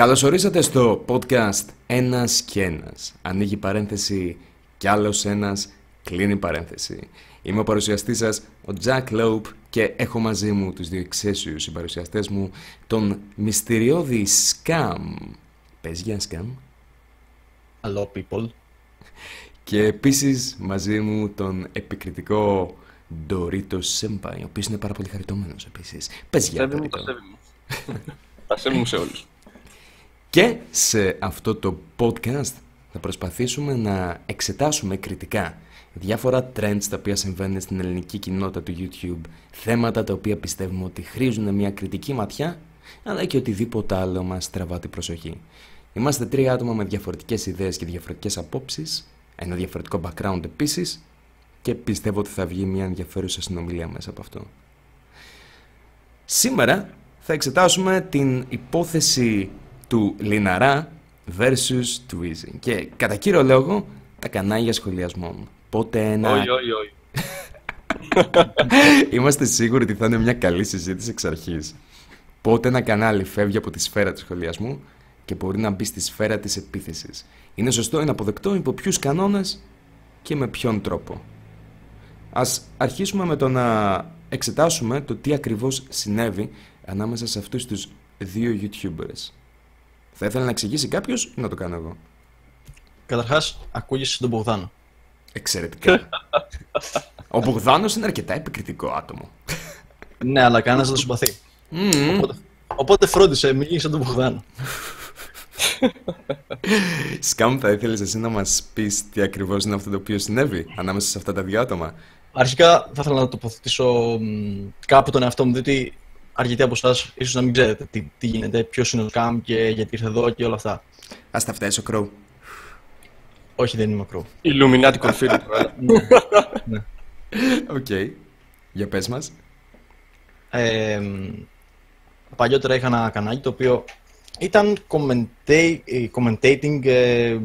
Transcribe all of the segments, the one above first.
Καλώς ορίσατε στο podcast Ένας και Ένας. Ανοίγει παρένθεση κι άλλος ένας κλείνει παρένθεση. Είμαι ο παρουσιαστής σας, ο Jack Lope και έχω μαζί μου τους δύο εξαίσιους συμπαρουσιαστές μου, τον μυστηριώδη Scam. Πες για Scam. Hello people. Και επίσης μαζί μου τον επικριτικό Dorito Senpai, ο οποίος είναι πάρα πολύ χαριτωμένος επίσης. Πες για Πασέβη μου, Dorito. πασέβη μου. Πασέβη μου σε όλους. Και σε αυτό το podcast θα προσπαθήσουμε να εξετάσουμε κριτικά διάφορα trends τα οποία συμβαίνουν στην ελληνική κοινότητα του YouTube, θέματα τα οποία πιστεύουμε ότι χρήζουν μια κριτική ματιά, αλλά και οτιδήποτε άλλο μας τραβά την προσοχή. Είμαστε τρία άτομα με διαφορετικές ιδέες και διαφορετικές απόψεις, ένα διαφορετικό background επίσης και πιστεύω ότι θα βγει μια ενδιαφέρουσα συνομιλία μέσα από αυτό. Σήμερα θα εξετάσουμε την υπόθεση του Λιναρά versus του Easy και κατά κύριο λόγο τα κανάλια σχολιασμών. Πότε ένα... Όχι, όχι, όχι. Είμαστε σίγουροι ότι θα είναι μια καλή συζήτηση εξ αρχής. Πότε ένα κανάλι φεύγει από τη σφαίρα του σχολιασμού και μπορεί να μπει στη σφαίρα της επίθεσης. Είναι σωστό, είναι αποδεκτό, υπό ποιους κανόνες και με ποιον τρόπο. Ας αρχίσουμε με το να εξετάσουμε το τι ακριβώς συνέβη ανάμεσα σε αυτούς τους δύο YouTubers. Θα ήθελα να εξηγήσει κάποιος ή να το κάνω εγώ. Καταρχάς, ακούγεσαι τον Μπογδάνο. Εξαιρετικά. Ο Μπογδάνος είναι αρκετά επικριτικό άτομο. Ναι, αλλά κανένας δεν το συμπαθεί. Μμμ. Οπότε, οπότε φρόντισε, μην γίνεις σαν τον Μπογδάνο. Σκάμ, θα ήθελες εσύ να μας πεις τι ακριβώς είναι αυτό το οποίο συνέβη ανάμεσα σε αυτά τα δύο άτομα; Αρχικά θα ήθελα να τοποθετήσω μ, κάπου τον εαυτό μου, διότι αρκετοί από εσάς ίσως να μην ξέρετε τι, τι γίνεται, ποιος είναι ο Σκάμ και γιατί ήρθε εδώ και όλα αυτά. Ας τα φτάσει ο Κρόου. Όχι, δεν είμαι μακρό. Illuminati confirmed. ναι, ναι. Οκ. Για πες μας. Ε, μ, παλιότερα είχα ένα κανάλι το οποίο ήταν commenta- ε, commentating, ε,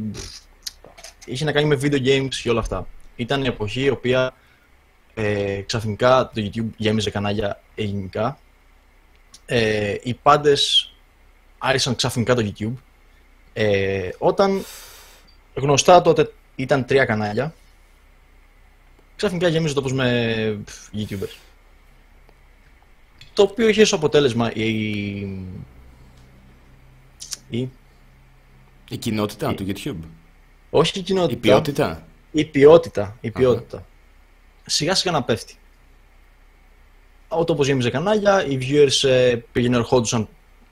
είχε να κάνει με video games και όλα αυτά. Ήταν η εποχή η οποία ε, ξαφνικά το YouTube γέμιζε κανάλια ελληνικά. Ε, οι πάντες άρχισαν ξαφνικά το YouTube. Ε, όταν γνωστά τότε ήταν τρία κανάλια, ξαφνικά γέμιζε το με πφ, YouTubers. Το οποίο είχε ως αποτέλεσμα η... η... Η κοινότητα του YouTube. όχι η κοινότητα. Η ποιότητα. Η ποιότητα. Η ποιότητα. Σιγά σιγά να πέφτει. Όταν όπως γέμιζε κανάλια, οι viewers ε, πήγαινε ερχόντουσαν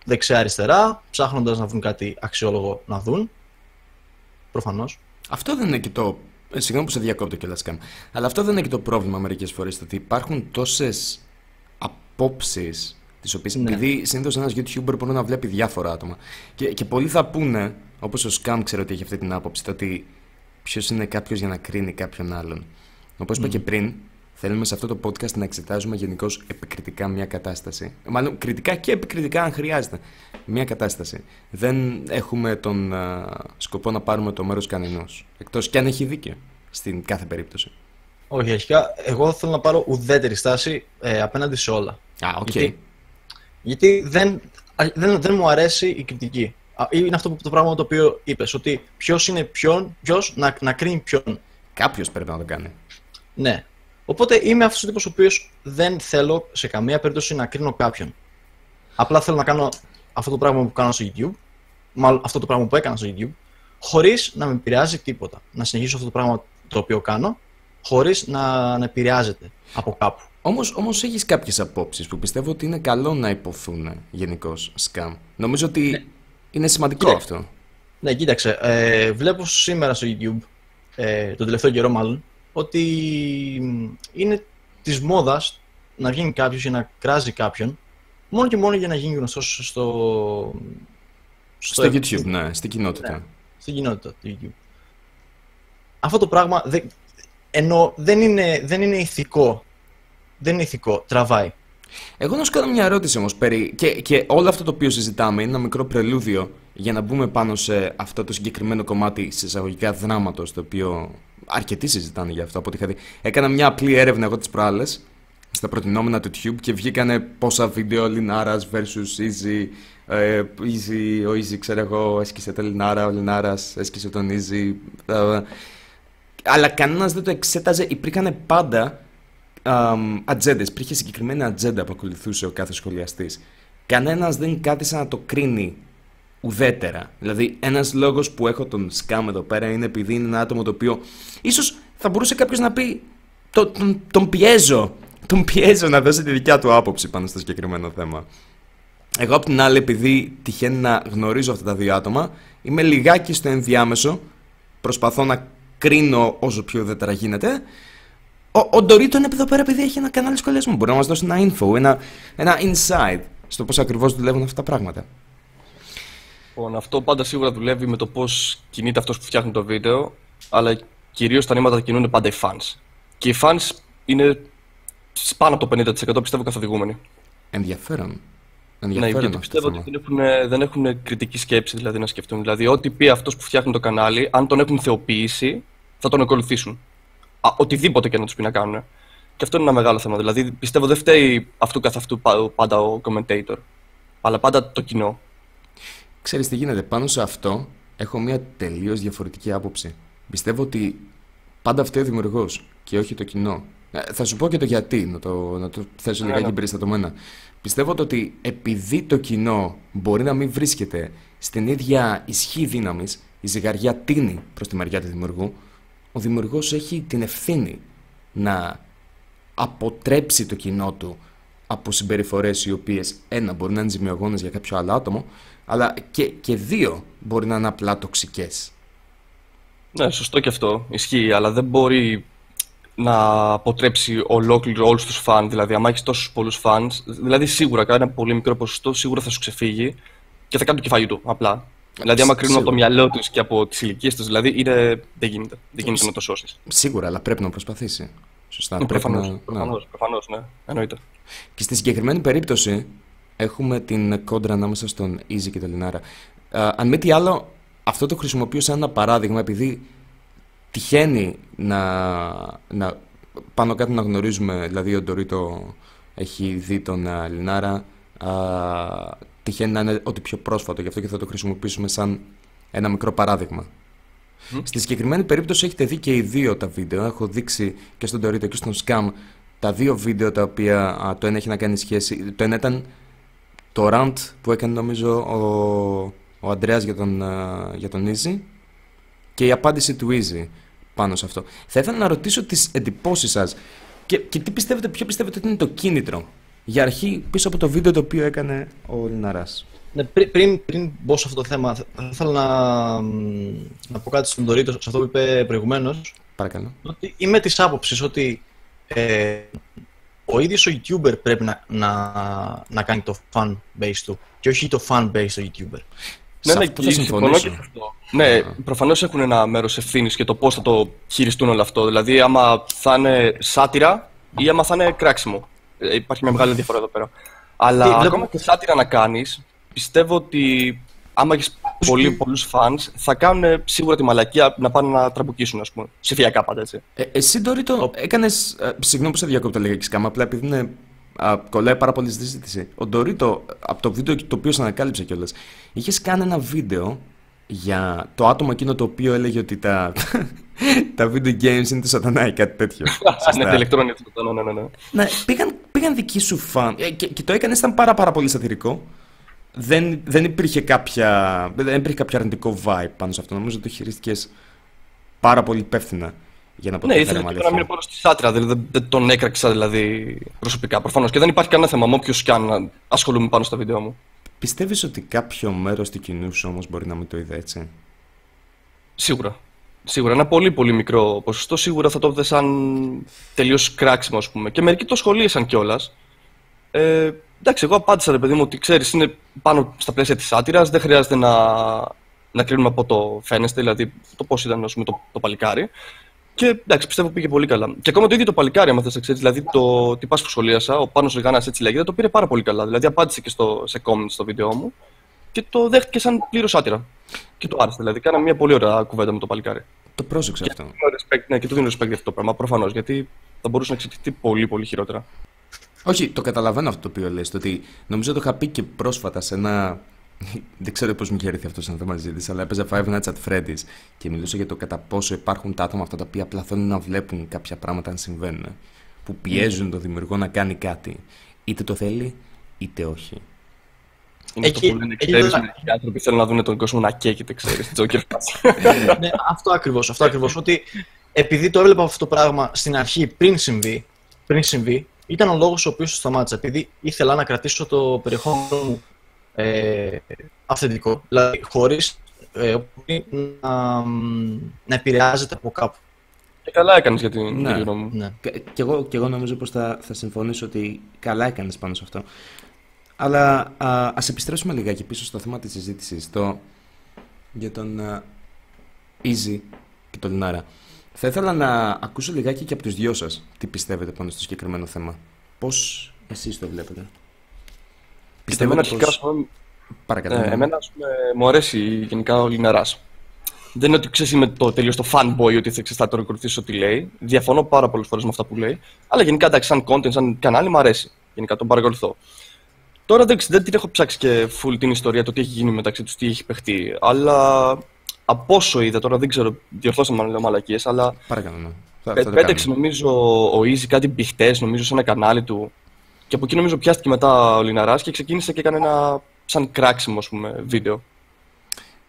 δεξιά-αριστερά, ψάχνοντας να βρουν κάτι αξιόλογο να δουν. Προφανώς. Αυτό δεν είναι και το. ε, Συγγνώμη που σε διακόπτω κιόλας Σκάμ. Αλλά αυτό δεν είναι και το πρόβλημα μερικές φορές. Το ότι υπάρχουν τόσες απόψεις. Τις οποίες. Ναι. Επειδή συνήθως ένας YouTuber μπορεί να βλέπει διάφορα άτομα. Και, και πολλοί θα πούνε, όπως ο Σκάμ ξέρω ότι έχει αυτή την άποψη, το ότι ποιος είναι κάποιος για να κρίνει κάποιον άλλον. Όπως είπα και πριν, θέλουμε σε αυτό το podcast να εξετάζουμε γενικώ επικριτικά μια κατάσταση. Μάλλον κριτικά και επικριτικά, αν χρειάζεται. Μια κατάσταση. Δεν έχουμε τον α, σκοπό να πάρουμε το μέρος κανενός. Εκτός κι αν έχει δίκιο στην κάθε περίπτωση. Όχι, αρχικά, εγώ θέλω να πάρω ουδέτερη στάση ε, απέναντι σε όλα. Α, οκ. Γιατί, γιατί δεν, α, δεν, δεν μου αρέσει η κριτική. Α, Είναι αυτό που, το πράγμα το οποίο είπες, ότι ποιος είναι ποιον, ποιος να, να κρίνει ποιον. Κάποιος πρέπει να το κάνει. Ναι. Οπότε είμαι αυτός ο τύπος ο οποίος δεν θέλω σε καμία περίπτωση να κρίνω κάποιον. Απλά θέλω να κάνω αυτό το πράγμα που κάνω στο YouTube, μάλλον αυτό το πράγμα που έκανα στο YouTube, χωρίς να με επηρεάζει τίποτα. Να συνεχίσω αυτό το πράγμα το οποίο κάνω, χωρίς να, να επηρεάζεται από κάπου. Όμως, όμως έχεις κάποιες απόψεις που πιστεύω ότι είναι καλό να υποθούν γενικώς σκάμ. Νομίζω ότι είναι σημαντικό Κοίτα. αυτό. Ναι, κοίταξε. Ε, βλέπω σήμερα στο YouTube, ε, τον τελευταίο καιρό μάλλον, ότι μ, είναι της μόδας να βγαίνει κάποιος και να κράζει κάποιον, μόνο και μόνο για να γίνει γνωστός στο... Στο YouTube, ναι, στην κοινότητα. Ναι. στην κοινότητα του YouTube. Αυτό το πράγμα, δεν, ενώ δεν είναι, δεν είναι ηθικό, δεν είναι ηθικό, τραβάει. Εγώ να σου κάνω μια ερώτηση όμως περί. Και, και όλο αυτό το οποίο συζητάμε είναι ένα μικρό πρελούδιο για να μπούμε πάνω σε αυτό το συγκεκριμένο κομμάτι σε εισαγωγικά δράματος το οποίο αρκετοί συζητάνε για αυτό από ό,τι είχα δει. Έκανα μια απλή έρευνα εγώ τις προάλλες στα προτινόμενα του YouTube και βγήκανε πόσα βίντεο Λινάρας versus Easy Ε, easy, ο Easy, ξέρω εγώ, έσκησε το Λινάρα, ο Λινάρας έσκησε τον Easy. Ε, αλλά κανένας δεν το εξέταζε. Υπήρχαν πάντα ατζέντες. Υπήρχε συγκεκριμένη ατζέντα που ακολουθούσε ο κάθε σχολιαστής. Κανένας δεν κάθισε να το κρίνει ουδέτερα. Δηλαδή, ένας λόγος που έχω τον σκάμ εδώ πέρα είναι επειδή είναι ένα άτομο το οποίο ίσως θα μπορούσε κάποιος να πει. Το, τον, τον πιέζω. Τον πιέζω να δώσει τη δικιά του άποψη πάνω στο συγκεκριμένο θέμα. Εγώ απ' την άλλη, επειδή τυχαίνει να γνωρίζω αυτά τα δύο άτομα, είμαι λιγάκι στο ενδιάμεσο. Προσπαθώ να κρίνω όσο πιο ουδέτερα γίνεται. Ο, ο Ντορίτο είναι εδώ πέρα επειδή έχει ένα κανάλι σχολιασμού. Μπορεί να μας δώσει ένα info, ένα, ένα insight στο πώς ακριβώς δουλεύουν αυτά τα πράγματα. Λοιπόν, αυτό πάντα σίγουρα δουλεύει με το πώς κινείται αυτός που φτιάχνει το βίντεο, αλλά κυρίως τα νήματα τα κινούν πάντα οι fans. Και οι fans είναι πάνω από το 50% πιστεύω καθοδηγούμενοι. Ενδιαφέρον. Ναι, γιατί πιστεύω ότι δεν έχουν, δεν έχουν κριτική σκέψη δηλαδή, να σκεφτούν. Δηλαδή, ό,τι πει αυτός που φτιάχνει το κανάλι, αν τον έχουν θεοποιήσει, θα τον ακολουθήσουν. Α, οτιδήποτε και να τους πει να κάνουν. Και αυτό είναι ένα μεγάλο θέμα. Δηλαδή, πιστεύω δεν φταίει αυτού καθ' αυτού πάντα ο commentator, αλλά πάντα το κοινό. Ξέρεις τι γίνεται, πάνω σε αυτό έχω μια τελείως διαφορετική άποψη. Πιστεύω ότι πάντα φταίει ο δημιουργός και όχι το κοινό. Ε, θα σου πω και το γιατί, να το, να το θέσω λιγάκι περιστατωμένα. Πιστεύω ότι επειδή το κοινό μπορεί να μην βρίσκεται στην ίδια ισχύ δύναμης, η ζυγαριά τίνει προς τη μεριά του δημιουργού, ο δημιουργός έχει την ευθύνη να αποτρέψει το κοινό του από συμπεριφορές οι οποίες ένα μπορεί να είναι ζημιογόνες για κάποιο άλλο άτομο, αλλά και, και δύο μπορεί να είναι απλά τοξικές. Ναι, σωστό και αυτό. Ισχύει, αλλά δεν μπορεί να αποτρέψει ολόκληρο όλους τους φαν. Δηλαδή, αν έχεις τόσους πολλούς φανς, δηλαδή σίγουρα κάνει ένα πολύ μικρό ποσοστό, σίγουρα θα σου ξεφύγει και θα κάνει το κεφάλι του απλά. Δηλαδή, άμα κρίνουν από το μυαλό τους και από τις ηλικίες τους, δηλαδή είναι... δεν γίνεται. Δεν γίνεται να το σώσει. Σίγουρα, αλλά πρέπει να προσπαθήσει. Σωστά. Ναι, Προφανώς, να... προφανώς, προφανώς, ναι. Εννοείται. Και στη συγκεκριμένη περίπτωση έχουμε την κόντρα ανάμεσα στον Easy και τον Λινάρα. αν μη τι άλλο, αυτό το χρησιμοποιώ σαν ένα παράδειγμα επειδή τυχαίνει να, να πάνω κάτω να γνωρίζουμε, δηλαδή ο Ντορίτο έχει δει τον uh, Λινάρα, uh, τυχαίνει να είναι ό,τι πιο πρόσφατο, γι' αυτό και θα το χρησιμοποιήσουμε σαν ένα μικρό παράδειγμα. Στη συγκεκριμένη περίπτωση έχετε δει και οι δύο τα βίντεο. Έχω δείξει και στον Dorito και στον Scam τα δύο βίντεο τα οποία το ένα έχει να κάνει σχέση. Το ένα ήταν το rant που έκανε νομίζω ο, ο Αντρέας για τον, για τον Easy και η απάντηση του Easy πάνω σε αυτό. Θα ήθελα να ρωτήσω τις εντυπώσεις σας και, και τι πιστεύετε, ποιο πιστεύετε ότι είναι το κίνητρο για αρχή πίσω από το βίντεο το οποίο έκανε ο Λιναράς. Ναι, πριν, πριν, πριν μπω σε αυτό το θέμα, θα ήθελα να, να πω κάτι στον Τωρίτο, σε αυτό που είπε προηγουμένως. Παρακαλώ. Ότι είμαι της άποψης ότι ε, ο ίδιος ο YouTuber πρέπει να, να, να κάνει το fan base του και όχι το fan base του YouTuber. Ναι, ναι, και συμφωνώ και αυτό. Ναι, προφανώς έχουν ένα μέρος ευθύνης και το πώς θα το χειριστούν όλο αυτό. Δηλαδή, άμα θα είναι σάτυρα ή άμα θα είναι κράξιμο. Ε, υπάρχει μια μεγάλη διαφορά εδώ πέρα. Αλλά ε, ακόμα και σάτυρα να κάνεις, πιστεύω ότι άμα έχεις πολύ πολλούς φαν, θα κάνουν σίγουρα τη μαλακία να πάνε να τραμπουκίσουν, ας πούμε. Ψηφιακά πάντα έτσι. Ε, εσύ, Ντόριτο, έκανες. Ε, συγγνώμη που σε διακόπτω λίγα και σκάμα, απλά επειδή είναι α, κολλάει πάρα πολύ στη συζήτηση. Ο Ντορίτο, από το βίντεο το οποίο σε ανακάλυψε κιόλας, είχες κάνει ένα βίντεο για το άτομο εκείνο το οποίο έλεγε ότι τα, τα video games είναι το σατανά ή κάτι τέτοιο. ναι, τα ηλεκτρόνια του ναι, ναι, ναι. ναι πήγαν, πήγαν δικοί σου φαν ε, και, και, το έκανες, ήταν πάρα, πάρα πολύ σατυρικό. Δεν, δεν, υπήρχε κάποια, δεν υπήρχε κάποιο αρνητικό vibe πάνω σε αυτό. Νομίζω ότι το χειρίστηκες πάρα πολύ υπεύθυνα. Για να ναι, ήθελα να μείνω πάνω στη σάτυρα, δηλαδή δεν, δεν τον έκραξα δηλαδή, προσωπικά προφανώς. Και δεν υπάρχει κανένα θέμα με όποιος κι αν ασχολούμαι πάνω στα βίντεο μου. Πιστεύεις ότι κάποιο μέρος του κοινούς σου όμως μπορεί να μην το είδε έτσι; Σίγουρα. Σίγουρα. Ένα πολύ πολύ μικρό ποσοστό σίγουρα θα το δει σαν τελείως κράξιμο, ας πούμε. Και μερικοί το σχολίασαν κιόλας. Ε, εντάξει, εγώ απάντησα, ρε παιδί μου, ότι ξέρεις, είναι πάνω στα πλαίσια της σάτυρας. Δεν χρειάζεται να, να κρίνουμε από το φαίνεστε, δηλαδή το πώς ήταν πούμε, το, το παλικάρι. Και εντάξει, πιστεύω πήγε πολύ καλά. Και ακόμα το ίδιο το παλικάρι, αν θες να ξέρεις, δηλαδή το τι πα που σχολίασα, ο Πάνος Ριγάνα έτσι λέγεται, το πήρε πάρα πολύ καλά. Δηλαδή απάντησε και στο, σε comment στο βίντεο μου και το δέχτηκε σαν πλήρω άτυρα. Και το άρεσε. Δηλαδή, κάναμε μια πολύ ωραία κουβέντα με το παλικάρι. Το πρόσεξε αυτό. Respect, ναι, και του δίνω respect για αυτό το πράγμα, προφανώς. Γιατί θα μπορούσε να εξελιχθεί πολύ, πολύ χειρότερα. Όχι, το καταλαβαίνω αυτό το οποίο λες, το ότι νομίζω το είχα πει και πρόσφατα σε ένα δεν ξέρω πώς μου είχε έρθει αυτός σαν θέμα συζήτηση, αλλά έπαιζε Five Nights at Freddy's και μιλούσε για το κατά πόσο υπάρχουν τα άτομα αυτά τα οποία απλά θέλουν να βλέπουν κάποια πράγματα να συμβαίνουν. Που πιέζουν τον δημιουργό να κάνει κάτι. Είτε το θέλει, είτε όχι. Είναι Εκεί- αυτό που λένε, εκεί ξέρεις, το- μερικοί άνθρωποι θέλουν να δουν τον κόσμο να καίγεται, ξέρεις, Joker φάση. ναι, αυτό ακριβώς. Αυτό ακριβώς. Ότι επειδή το έβλεπα αυτό το πράγμα στην αρχή πριν συμβεί, πριν συμβεί ήταν ο λόγος ο οποίος το σταμάτησα. Επειδή ήθελα να κρατήσω το περιεχόμενο μου ε, αυθεντικό. Δηλαδή, χωρίς ε, να, να επηρεάζεται από κάπου. Και καλά έκανες για την Ναι. ναι. γνώμη μου. Ναι. Και, και εγώ, και εγώ νομίζω πως θα, θα συμφωνήσω ότι καλά έκανες πάνω σε αυτό. Αλλά α, ας επιστρέψουμε λιγάκι πίσω στο θέμα της συζήτησης. Το, για τον α, Easy και τον Λινάρα. Θα ήθελα να ακούσω λιγάκι και από τους δυο σας τι πιστεύετε πάνω στο συγκεκριμένο θέμα. Πώς εσείς το βλέπετε; Κοίτα, εμένα αρχικά, ας πως... πούμε, Παρακαλώ. Ναι, εμένα ας πούμε, μου αρέσει γενικά ο Λιναράς. Δεν είναι ότι ξέρεις είμαι το τελείως το fanboy ότι θα ξέρεις, θα το ακολουθήσω ό,τι λέει. Διαφωνώ πάρα πολλές φορές με αυτά που λέει. Αλλά γενικά εντάξει, σαν content, σαν κανάλι μου αρέσει. Γενικά τον παρακολουθώ. Τώρα δεν, δεν την έχω ψάξει και full την ιστορία, το τι έχει γίνει μεταξύ τους, τι έχει παιχτεί. Αλλά από όσο είδα τώρα, δεν ξέρω, διορθώστε με αν λέω μαλακίες, αλλά Παρακαλώ, ναι. Θα, πέ- θα το πέταξε κάνουμε. νομίζω ο Easy κάτι μπιχτέ, νομίζω σε ένα κανάλι του. Και από εκεί νομίζω πιάστηκε μετά ο Λιναράς και ξεκίνησε και έκανε ένα σαν κράξιμο, ας πούμε, βίντεο.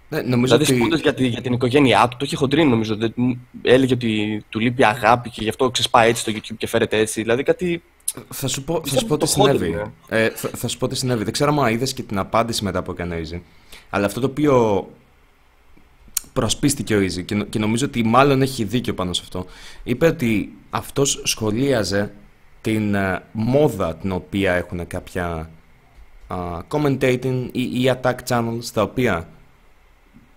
Ναι, νομίζω Δηλαδή, ότι... σπούντες για, τη- για την οικογένειά του, το είχε χοντρίνει νομίζω. Δεν, μου έλεγε ότι του λείπει αγάπη και γι' αυτό ξεσπάει έτσι στο YouTube και φέρεται έτσι. Δηλαδή κάτι. Θα σου πω, θα Πιστεύω σου πω το τι συνέβη. χόντρινε. Ε, θα, θα σου πω τι συνέβη. Δεν ξέρω αν είδες και την απάντηση μετά που έκανε ο Easy. Αλλά αυτό το οποίο προασπίστηκε ο Easy και, νο- και νομίζω ότι μάλλον έχει δίκιο πάνω σε αυτό. Είπε ότι αυτός σχολίαζε την ε, μόδα την οποία έχουν κάποια α, commentating ή, ή attack channels τα οποία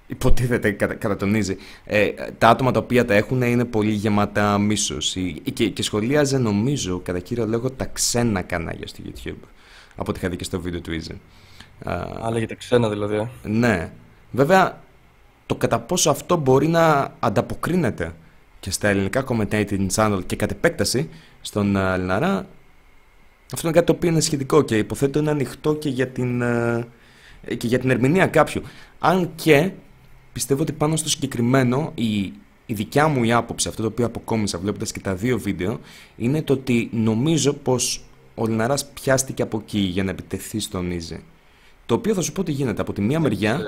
υποτίθεται κατά, κατά τον Easy, ε, τα άτομα τα οποία τα έχουν είναι πολύ γεμάτα μίσος Ή- και, και σχολίαζε νομίζω κατά κύριο λόγο τα ξένα κανάλια στο YouTube από ό,τι είχα δει και στο βίντεο του Easy. Α, Αλλά για τα ξένα δηλαδή. ε. ναι. Βέβαια, το κατά πόσο αυτό μπορεί να ανταποκρίνεται και στα ελληνικά commentating channel και κατ' επέκταση στον uh, Λιναρά, αυτό είναι κάτι το οποίο είναι σχετικό και υποθέτω είναι ανοιχτό και για την, ε, και για την ερμηνεία κάποιου. Αν και πιστεύω ότι πάνω στο συγκεκριμένο η, η δικιά μου η άποψη, αυτό το οποίο αποκόμισα βλέποντας και τα δύο βίντεο, είναι το ότι νομίζω πως ο Λιναράς πιάστηκε από εκεί για να επιτεθεί στον Easy. Το οποίο θα σου πω τι γίνεται. Από τη μία μεριά.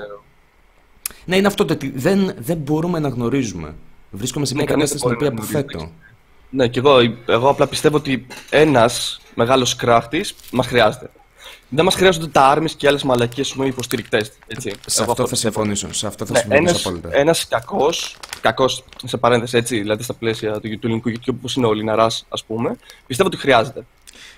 Ξέρω. Ναι, είναι αυτό το ότι δεν, δεν μπορούμε να γνωρίζουμε. Βρίσκομαι σε μια Ναι, κανείς κατάσταση στην δεν οποία μπορεί να γνωρίζει, αποθέτω. Ναι, και εγώ, εγώ απλά πιστεύω ότι ένας μεγάλος κράχτης μας χρειάζεται. Δεν μας χρειάζονται τα armies και άλλες μαλακίες μου υποστηρικτές. Σε αυτό θα συμφωνήσω. Σε αυτό θα Ναι, συμφωνήσω ένας, απόλυτα. ένας κακός, κακός σε παρένθεση έτσι, δηλαδή στα πλαίσια του, του ελληνικού YouTube όπως είναι ο Λιναράς ας πούμε, πιστεύω ότι χρειάζεται.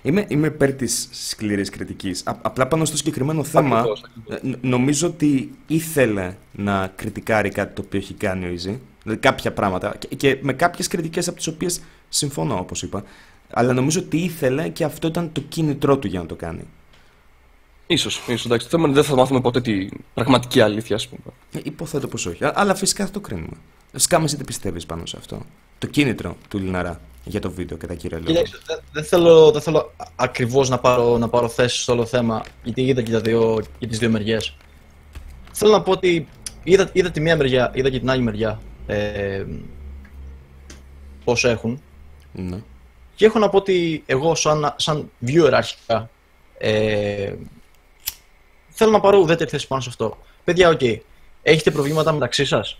Είμαι, είμαι υπέρ της σκληρής κριτικής. Απλά πάνω στο συγκεκριμένο θέμα, Ακριβώς, ακριβώς. ε, ν- νομίζω ότι ήθελε να κριτικάρει κάτι το οποίο έχει κάνει ο Easy. Δηλαδή κάποια πράγματα. Και, και με κάποιες κριτικές από τις οποίες συμφωνώ, όπως είπα. Αλλά νομίζω ότι ήθελε και αυτό ήταν το κίνητρό του για να το κάνει. Ίσως, ίσως, εντάξει, το θέμα είναι δεν θα μάθουμε ποτέ την πραγματική αλήθεια ας πούμε. Ε, Υποθέτω πως όχι. Α- Αλλά φυσικά θα το κρίνουμε. Σκάμε, εσύ τι πιστεύεις πάνω σε αυτό. Το κίνητρο του Λιναρά για το βίντεο κατά κύριο λόγο. Κοίταξε, δεν δεν θέλω, δεν θέλω ακριβώς να πάρω, να πάρω θέση στο όλο θέμα, γιατί είδα και, τα δύο, και τις δύο μεριές. Θέλω να πω ότι είδα, είδα τη μία μεριά, είδα και την άλλη μεριά ε, πώς έχουν. Ναι. Και έχω να πω ότι εγώ σαν, σαν viewer αρχικά ε, θέλω να πάρω ουδέτερη θέση πάνω σε αυτό. Παιδιά, οκ, έχετε προβλήματα μεταξύ σας;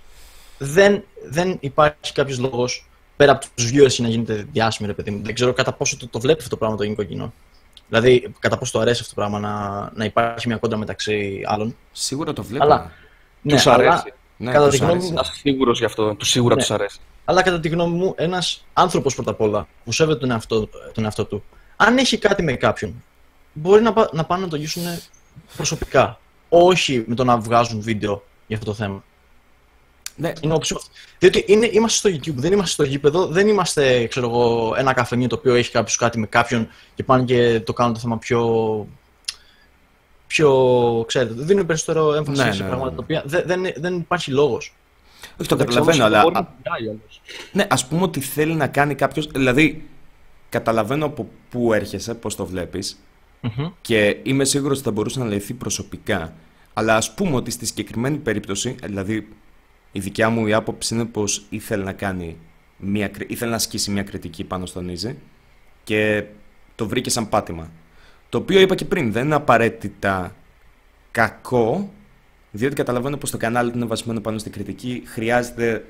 Δεν, δεν υπάρχει κάποιος λόγος πέρα από τους viewers να γίνετε διάσημοι, ρε παιδί μου. Δεν ξέρω κατά πόσο το, το βλέπει αυτό το πράγμα το ελληνικό κοινό. Δηλαδή, κατά πόσο το αρέσει αυτό το πράγμα να, να υπάρχει μια κόντρα μεταξύ άλλων. Σίγουρα το βλέπω. Αλλά- Ναι, τους αλλά- αρέσει. Ναι, κατά τους τη γνώμη αρέσει. μου- Να είσαι σίγουρος γι' αυτό, του σίγουρα Ναι. τους αρέσει. Αλλά κατά τη γνώμη μου, ένας άνθρωπος πρώτα απ' όλα που σέβεται τον εαυτό, τον εαυτό του, αν έχει κάτι με κάποιον, μπορεί να, πά- να πάνε να το λύσουν προσωπικά. Όχι με το να βγάζουν βίντεο για αυτό το θέμα. Ναι, Είναι όψιμο. Διότι είναι, είμαστε στο YouTube, δεν είμαστε στο γήπεδο, δεν είμαστε ξέρω εγώ, ένα καφενείο το οποίο έχει κάποιο κάτι με κάποιον και πάνε και το κάνουν το θέμα πιο. πιο. ξέρετε, δίνουν περισσότερο έμφαση Ναι, σε ναι, πράγματα ναι. τα οποία δεν, δεν, δεν υπάρχει λόγος. όχι το Εντάξει, καταλαβαίνω, όμως, αλλά. μπορεί να α- πουλάει όμως. Ναι, ας πούμε ότι θέλει να κάνει κάποιος. Δηλαδή, καταλαβαίνω από πού έρχεσαι, πώς το βλέπεις και είμαι σίγουρος ότι θα μπορούσε να λυθεί προσωπικά. Αλλά ας πούμε ότι στη συγκεκριμένη περίπτωση, δηλαδή η δικιά μου η άποψη είναι πως ήθελε να κάνει μια, ήθελε να ασκήσει μια κριτική πάνω στον Easy και το βρήκε σαν πάτημα. Το οποίο είπα και πριν, δεν είναι απαραίτητα κακό, διότι καταλαβαίνω πως το κανάλι του είναι βασισμένο πάνω στην κριτική, χρειάζεται,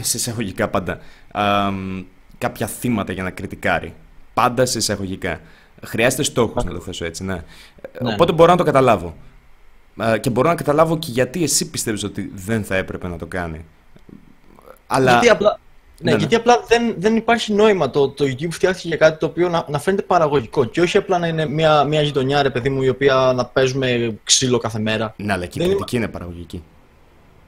σε εισαγωγικά πάντα, α, κάποια θύματα για να κριτικάρει. Πάντα σε εισαγωγικά. Χρειάζεται στόχους, να το θέσω έτσι, ναι. ναι. Οπότε μπορώ να το καταλάβω. Και μπορώ να καταλάβω και γιατί εσύ πιστεύεις ότι δεν θα έπρεπε να το κάνει. Αλλά... Γιατί απλά, ναι, ναι, γιατί απλά δεν, δεν υπάρχει νόημα. Το, το YouTube φτιάχτηκε για κάτι το οποίο να, να φαίνεται παραγωγικό. Και όχι απλά να είναι μια, μια γειτονιά, ρε παιδί μου, η οποία να παίζουμε ξύλο κάθε μέρα. Ναι, αλλά και η κριτική είναι παραγωγική.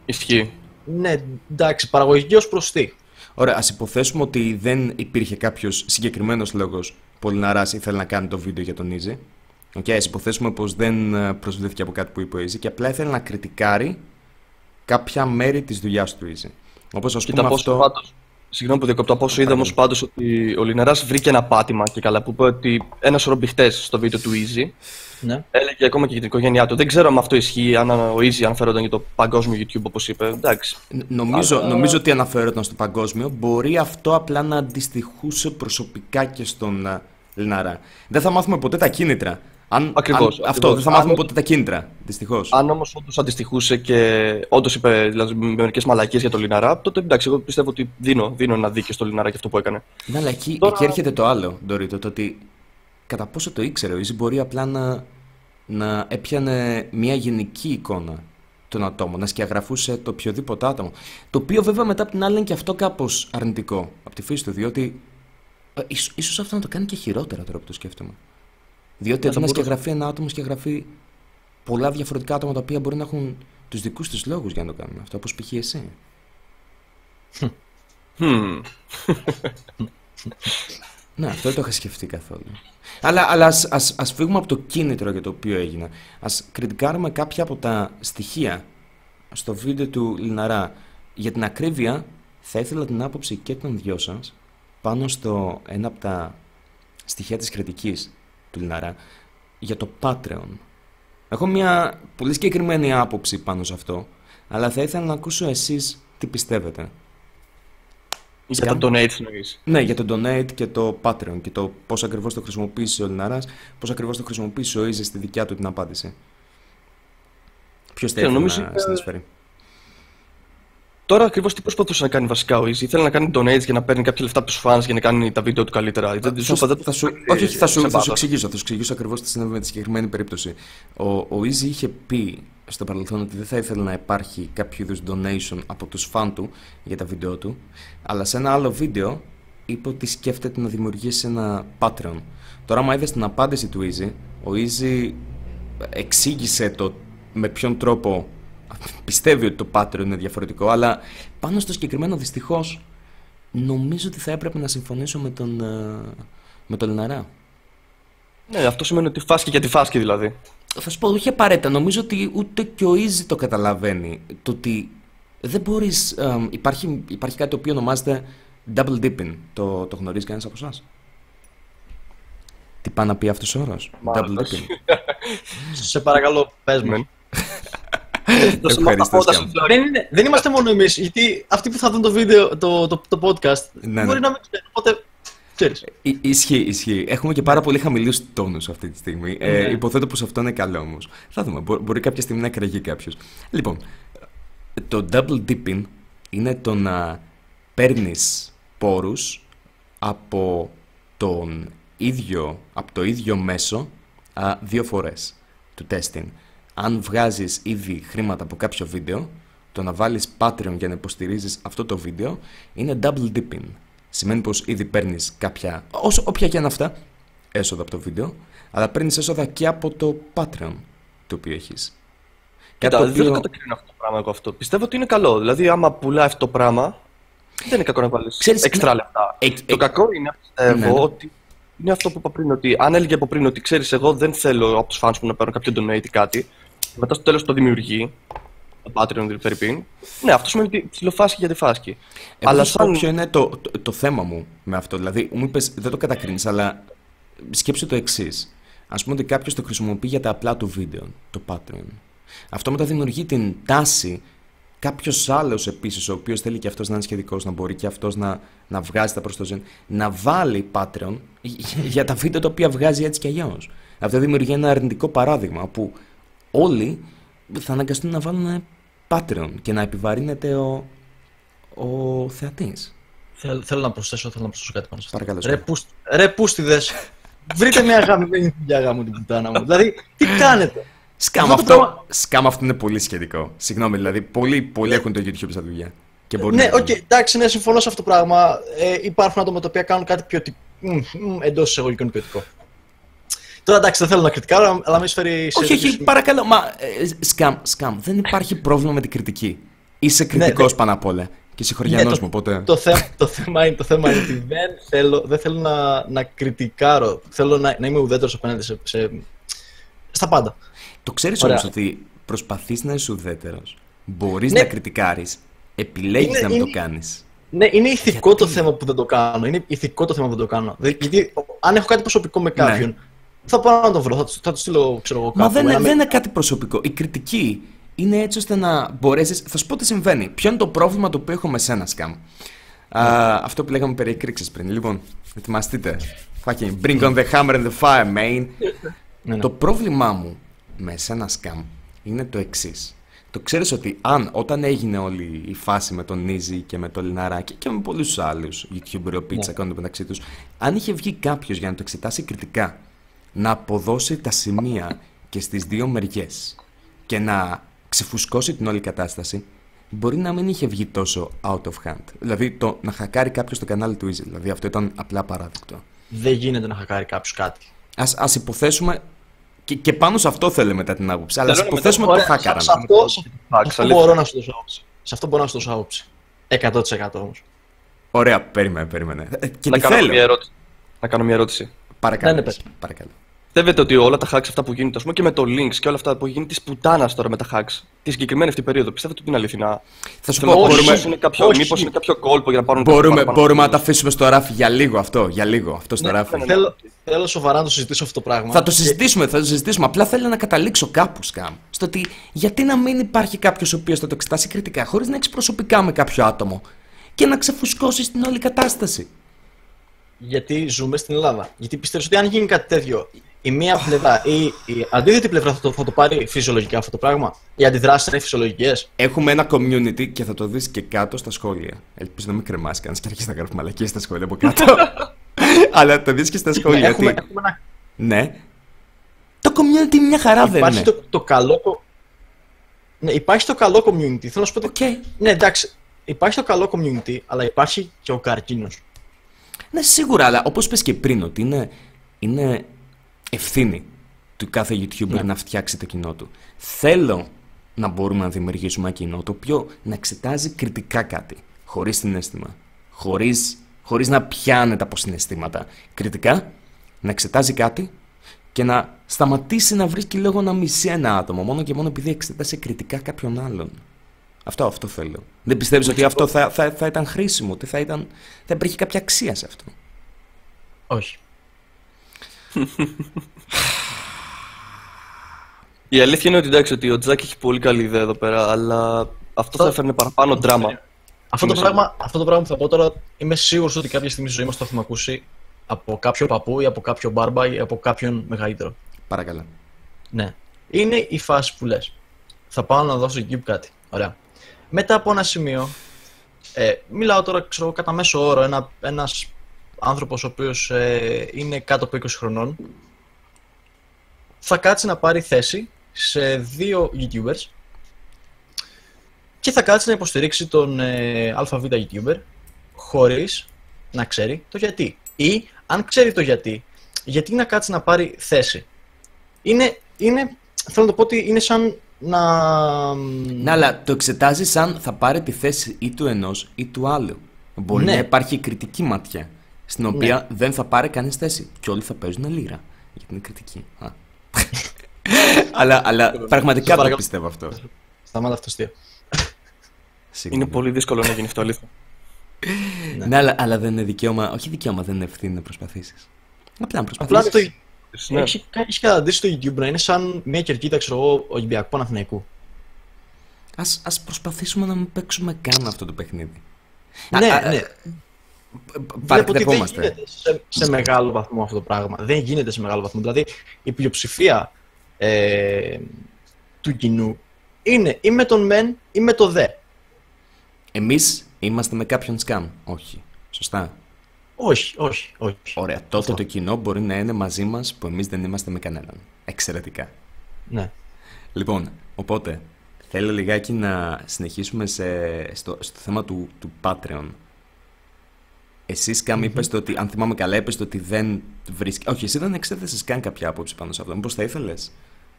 Ισχύει. Ναι, εντάξει, παραγωγική ως προς τι. Ωραία, ας υποθέσουμε ότι δεν υπήρχε κάποιος συγκεκριμένος λόγος που ο Λιναράς ήθελε να κάνει το βίντεο για τον Easy. Okay, ας υποθέσουμε πως δεν ε, προσβλήθηκε από κάτι που είπε ο Easy και απλά ήθελε να κριτικάρει κάποια μέρη της δουλειάς του Easy. Όπως ας πούμε αυτό. Πάντως, Συγγνώμη που διακόπτω. Από όσο είδα όμως πάντως ότι ο Λιναράς βρήκε ένα πάτημα και καλά που είπε ότι ένας σωρό μπιχτέ στο βίντεο του Easy. Ναι. Έλεγε ακόμα και για την οικογένειά του. Δεν ξέρω αν αυτό ισχύει, αν ο Easy αναφέρονταν για το παγκόσμιο YouTube όπως είπε. Εντάξει. Νομίζω, Αλλά... νομίζω ότι αναφέρονταν στο παγκόσμιο. Μπορεί αυτό απλά να αντιστοιχούσε προσωπικά και στον ε, Λιναρά. Δεν θα μάθουμε ποτέ τα κίνητρα. Αν, ακριβώς, αν, Αυτός, δεν θα μάθουμε αν, ποτέ τα κίνητρα, δυστυχώς. Αν όμως όντως αντιστοιχούσε και όντως είπε δηλαδή, με μερικές μαλακίες για το Λιναρά, τότε εντάξει, εγώ πιστεύω ότι δίνω, δίνω ένα δίκαιο στο Λιναρά και αυτό που έκανε. Ναι, αλλά εκεί, Τώρα... εκεί έρχεται το άλλο, Ντορίτο, το ότι κατά πόσο το ήξερε ο Ιζη μπορεί απλά να, να έπιανε μια γενική εικόνα των ατόμων, να σκιαγραφούσε το οποιοδήποτε άτομο. Το οποίο βέβαια μετά από την άλλη είναι και αυτό κάπως αρνητικό από τη φύση του, διότι ε, ίσως αυτό να το κάνει και χειρότερα τώρα που το σκέφτομαι. Διότι αντί να σκεγγραφεί ένα άτομο, σκεγγραφεί πολλά διαφορετικά άτομα τα οποία μπορεί να έχουν τους δικούς τους λόγους για να το κάνουν αυτό, όπως π.χ. εσύ. ναι, αυτό δεν το είχα σκεφτεί καθόλου. Αλλά, αλλά ας, ας, ας φύγουμε από το κίνητρο για το οποίο έγινε. Ας κριτικάρουμε κάποια από τα στοιχεία στο βίντεο του Λιναρά. Για την ακρίβεια, θα ήθελα την άποψη και των δυο σας πάνω στο ένα από τα στοιχεία της κριτικής του Λιναρά για το Patreon. Έχω μια πολύ συγκεκριμένη άποψη πάνω σε αυτό, αλλά θα ήθελα να ακούσω εσείς τι πιστεύετε. Για το donate εννοείς. Ναι, για το donate και το Patreon και το πώς ακριβώς το χρησιμοποίησε ο Λιναράς, πώς ακριβώς το χρησιμοποίησε ο Ίζη στη δικιά του την απάντηση. Ποιος θέλει να συνεισφέρει; Τώρα ακριβώς τι προσπαθούσε να κάνει βασικά ο Easy. Ήθελε να κάνει donates για να παίρνει κάποια λεφτά από τους fans για να κάνει τα βίντεο του καλύτερα. Θα, θα, θα, θα σου, όχι, όχι, θα σου, θα σου εξηγήσω. Θα σου εξηγήσω ακριβώς τι συνέβη με τη συγκεκριμένη περίπτωση. Ο, ο Easy είχε πει στο παρελθόν ότι δεν θα ήθελε να υπάρχει κάποιο είδους donation από τους φαν του για τα βίντεο του. Αλλά σε ένα άλλο βίντεο είπε ότι σκέφτεται να δημιουργήσει ένα Patreon. Τώρα, άμα είδες την απάντηση του Easy, ο Easy εξήγησε το με ποιον τρόπο πιστεύει ότι το Patreon είναι διαφορετικό, αλλά πάνω στο συγκεκριμένο δυστυχώς νομίζω ότι θα έπρεπε να συμφωνήσω με τον, ε, με τον Λιναρά. Ναι, αυτό σημαίνει ότι φάσκει για τη φάσκη δηλαδή. Θα σου πω, όχι απαραίτητα. Νομίζω ότι ούτε και ο Easy το καταλαβαίνει. Το ότι δεν μπορείς. Ε, υπάρχει, υπάρχει κάτι το οποίο ονομάζεται double dipping. Το, το γνωρίζει κανένας από εσάς; Τι πάει να πει αυτός ο όρος; Double dipping. Σε παρακαλώ, πες μου. Δεν, δεν είμαστε μόνο εμείς, γιατί αυτοί που θα δουν το βίντεο, το, το, το podcast, ναι, μπορεί ναι. να μην ξέρουν. Οπότε Ξέρεις. Ε, ισχύει, ισχύει. Έχουμε και πάρα πολύ χαμηλούς τόνους αυτή τη στιγμή. Ε, ναι. υποθέτω πως αυτό είναι καλό όμως. Θα δούμε. Μπορεί κάποια στιγμή να εκραγεί κάποιος. Λοιπόν, το double dipping είναι το να παίρνεις πόρους από τον ίδιο, από το ίδιο μέσο α, δύο φορές του testing αν βγάζεις ήδη χρήματα από κάποιο βίντεο, το να βάλεις Patreon για να υποστηρίζεις αυτό το βίντεο είναι double dipping. Σημαίνει πως ήδη παίρνεις κάποια, όσο, όποια και αν αυτά, έσοδα από το βίντεο, αλλά παίρνεις έσοδα και από το Patreon το οποίο έχεις. Κοίτα, το οποίο... δεν το κατακρίνω αυτό το πράγμα εγώ αυτό. Πιστεύω ότι είναι καλό. Δηλαδή, άμα πουλάει αυτό το πράγμα, δεν είναι κακό να βάλεις έξτρα λεφτά. Ε, το ε, κακό είναι, πιστεύω, ναι, ναι. ότι είναι αυτό που είπα πριν. Ότι αν έλεγε από πριν ότι ξέρεις, εγώ δεν θέλω από τους fans μου να παίρνω κάποιο donate ή κάτι, μετά στο τέλος το δημιουργεί, το Patreon δηλαδή ναι, αυτός σημαίνει ότι ψιλοφάσκει για τη φάσκη. Εγώ αλλά σαν... ποιο είναι το, το, το, θέμα μου με αυτό. Δηλαδή, μου είπες, δεν το κατακρίνεις, αλλά σκέψου το εξής. Α πούμε ότι κάποιος το χρησιμοποιεί για τα απλά του βίντεο, το Patreon. Αυτό μετά δημιουργεί την τάση κάποιος άλλος επίσης, ο οποίος θέλει και αυτός να είναι σχετικός, να μπορεί και αυτός να, να βγάζει τα προ το ζήν, να βάλει Patreon για τα βίντεο τα οποία βγάζει έτσι κι αλλιώς. Αυτό δημιουργεί ένα αρνητικό παράδειγμα που όλοι θα αναγκαστούν να βάλουν Patreon και να επιβαρύνεται ο, ο θεατής. Θέλ, θέλω να προσθέσω, θέλω να προσθέσω κάτι πάνω σε αυτό. Παρακαλώ. Ρε, πούσ, ρε πούστιδες, βρείτε μια γαμμένη δουλειά μου την πουτάνα μου. δηλαδή, τι κάνετε; Σκάμ Αυτό το αυτό, πράγμα- σκάμ αυτό είναι πολύ σχετικό. Συγγνώμη, δηλαδή, πολλοί, πολλοί έχουν το YouTube σαν δουλειά. Και μπορεί ναι, να οκ, εντάξει, ναι, συμφωνώ σε αυτό το πράγμα. Ε, υπάρχουν άτομα τα οποία κάνουν κάτι ποιοτικό. Εντός εισαγωγικών ποιοτικό. Τώρα εντάξει, δεν θέλω να κριτικάρω, αλλά με φέρει σε. Όχι, όχι, παρακαλώ. Μα, ε, scam, scam, δεν υπάρχει πρόβλημα με την κριτική. Είσαι κριτικό ναι. πάνω απ' όλα. Και συγχωριανό Ναι, το- μου, οπότε. Το, θέμα, το, θέμα είναι, το θέμα είναι ότι δεν θέλω, δεν θέλω να, να κριτικάρω. Θέλω να, να είμαι ουδέτερος απέναντι σε, σε, στα πάντα. Το ξέρεις Ωραία. όμως ότι προσπαθείς να είσαι ουδέτερος. Μπορείς Ναι. να κριτικάρεις. Επιλέγεις Είναι- να μην το είναι- κάνεις. Ναι, είναι ηθικό Γιατί; το θέμα που δεν το κάνω. Είναι ηθικό το θέμα που δεν το κάνω. Δηλαδή, γιατί αν έχω κάτι προσωπικό με κάποιον, θα πάω να το βρω, θα, του- θα τους στείλω, ξέρω εγώ, κάπου. Ναι. Μα δεν, ένα είναι- με- δεν είναι κάτι προσωπικό. Η κριτική είναι έτσι ώστε να μπορέσει. Θα σου πω τι συμβαίνει. Ποιο είναι το πρόβλημα το οποίο έχω με σένα, Σκάμ. Α, αυτό που λέγαμε περί εκρήξης πριν. Λοιπόν, ετοιμαστείτε. Fucking bring on the hammer and the fire, man. Ναι, ναι. Το πρόβλημά μου με σένα, Σκάμ, είναι το εξής. Το ξέρεις ότι αν όταν έγινε όλη η φάση με τον Νίζη και με τον Λιναράκη και με πολλούς άλλους YouTuber οι οποίοι Ναι. τσακώνονται μεταξύ τους, αν είχε βγει κάποιος για να το εξετάσει κριτικά, να αποδώσει τα σημεία και στις δύο μεριές και να ξεφουσκώσει την όλη κατάσταση, μπορεί να μην είχε βγει τόσο out of hand. Δηλαδή το να χακάρει κάποιος το κανάλι του Easy. Δηλαδή αυτό ήταν απλά παράδειγμα. Δεν γίνεται να χακάρει κάποιος κάτι. Ας, ας υποθέσουμε. Και, και πάνω σε αυτό θέλω μετά την άποψη. Αλλά ας Θέλω να υποθέσουμε ότι το Ωραία, χάκαραν. σε αυτό, σε Εντάξει, αυτό αλήθεια. μπορώ να σου δώσω άποψη. Σε αυτό μπορώ να σου δώσω άποψη. 100% όμως. Ωραία, περίμενε, περίμενε. Ε, Και Να τι κάνω, θέλω. μια ερώτηση. να κάνω μια ερώτηση. Παρακαλώ. Ναι, ναι, πες. παρακαλώ. Πιστεύετε ότι όλα τα hacks αυτά που γίνονται, ας πούμε και με το links και όλα αυτά που γίνει τη πουτάνας τώρα με τα hacks, τη συγκεκριμένη αυτή περίοδο, πιστεύετε ότι είναι αληθινά; Θα σου Θέλω πω, να πω, μπορούμε, μήπως είναι κάποιο, όχι. μήπως είναι κάποιο κόλπο για να πάρουν μπορούμε, παραπάνω μπορούμε να τα views. αφήσουμε στο ράφι για λίγο αυτό. Για λίγο αυτό στο ράφι. ναι, Θέλω, θέλω σοβαρά να το συζητήσω αυτό το πράγμα. Θα το συζητήσουμε, θα το συζητήσουμε. Απλά θέλω να καταλήξω κάπου σκάμ. Στο ότι γιατί να μην υπάρχει κάποιος ο οποίος θα το εξετάσει κριτικά, χωρίς να έχει προσωπικά με κάποιο άτομο και να ξεφουσκώσει την όλη κατάσταση. Γιατί ζούμε στην Ελλάδα. Γιατί πιστεύω ότι αν γίνει κάτι τέτοιο, η μία πλευρά ή η αντίθετη πλευρά θα το, θα το πάρει φυσιολογικά αυτό το πράγμα; Οι αντιδράσεις είναι φυσιολογικές; Έχουμε ένα community και θα το δεις και κάτω στα σχόλια. Ελπίζω να μην κρεμάσει κανένα και αρχίσει να γράφει μαλακίες στα σχόλια από κάτω. Αλλά το δεις και στα σχόλια. έχουμε, ότι- έχουμε ένα, Ναι. Το community μια χαρά δεν υπάρχει είναι. το, το καλό. κο- Ναι, υπάρχει το καλό community. Θέλω να σου πω ότι. Οκ. Ναι, εντάξει. Υπάρχει το καλό community, αλλά υπάρχει και ο καρκίνος. Ναι, σίγουρα, αλλά όπως πες και πριν, ότι είναι, είναι ευθύνη του κάθε YouTuber Ναι. να φτιάξει το κοινό του. Θέλω να μπορούμε να δημιουργήσουμε ένα κοινό το οποίο να εξετάζει κριτικά κάτι, χωρίς συναίσθημα, χωρίς, χωρίς να πιάνεται από συναισθήματα. Κριτικά, να εξετάζει κάτι και να σταματήσει να βρίσκει λόγο να μισεί ένα άτομο μόνο και μόνο επειδή εξετάσει κριτικά κάποιον άλλον. Αυτό, αυτό θέλω. Δεν πιστεύεις ότι αυτό θα, θα, θα ήταν χρήσιμο, ότι θα, ήταν, θα υπήρχε κάποια αξία σε αυτό; Όχι. Η αλήθεια είναι ότι εντάξει, ότι ο Τζάκ έχει πολύ καλή ιδέα εδώ πέρα, αλλά αυτό θα Θα- έφερνε παραπάνω δράμα. Αυτό το, Είμαι πράγμα, αυτό το πράγμα που θα πω τώρα είμαι σίγουρος ότι κάποια στιγμή στη ζωή μας το έχουμε ακούσει από κάποιο παππού ή από κάποιο μπάρμπα ή από κάποιον μεγαλύτερο. Παρακαλώ. Ναι. Είναι η φάση που λες. Θα πάω να δώσω YouTube κάτι. Ωραία. Μετά από ένα σημείο. Ε, μιλάω τώρα, ξέρω εγώ, κατά μέσο όρο. Ένα, ένας άνθρωπος ο οποίος ε, είναι κάτω από 20 χρονών θα κάτσει να πάρει θέση σε δύο YouTubers και θα κάτσει να υποστηρίξει τον ε, ΑΒ YouTuber χωρίς να ξέρει το γιατί. Ή αν ξέρει το γιατί, γιατί να κάτσει να πάρει θέση. Είναι, είναι θέλω να το πω ότι είναι σαν να... Ναι, αλλά το εξετάζεις σαν θα πάρει τη θέση ή του ενός ή του άλλου. Μπορεί Ναι. να υπάρχει κριτική ματιά, στην οποία δεν θα πάρει κανείς θέση. Και όλοι θα παίζουν λίρα. Γιατί είναι κριτική. Α. αλλά αλλά πραγματικά το παρακαλώ. πιστεύω αυτό. Σταμάτα αυτό αστείο. Συγγνώμη. Είναι πολύ δύσκολο να γίνει αυτό, αλήθεια. Ναι, αλλά, αλλά δεν είναι δικαίωμα. Όχι δικαίωμα, δεν είναι ευθύνη να προσπαθήσεις. Απλά να Απλά προσπαθήσεις. το, Ναι. Έχει, έχεις καταντήσει το YouTube να είναι σαν μια κερκίδα, ξέρω εγώ, Ολυμπιακού Παναθηναϊκού. Ας, ας προσπαθήσουμε να μην παίξουμε καν αυτό το παιχνίδι. Ναι, Α, α, ναι. Βλέπω ότι δεν Παρεκτευόμαστε. γίνεται σε, σε μεγάλο βαθμό αυτό το πράγμα. Δεν γίνεται σε μεγάλο βαθμό. Δηλαδή, η πλειοψηφία ε, του κοινού είναι ή με τον μεν ή με το δε. Εμείς είμαστε με κάποιον σκάμ. Όχι. Σωστά. Όχι, όχι, όχι. Ωραία. Τότε Αυτό. το κοινό μπορεί να είναι μαζί μας που εμείς δεν είμαστε με κανέναν. Εξαιρετικά. Ναι. Λοιπόν, οπότε, θέλω λιγάκι να συνεχίσουμε σε, στο, στο θέμα του, του Patreon. Εσύ, Σκάμ, είπες το ότι, αν θυμάμαι καλά, είπες το ότι δεν βρίσκει. Όχι, εσύ δεν εξέθεσες καν κάποια άποψη πάνω σε αυτό. Μήπως θα ήθελες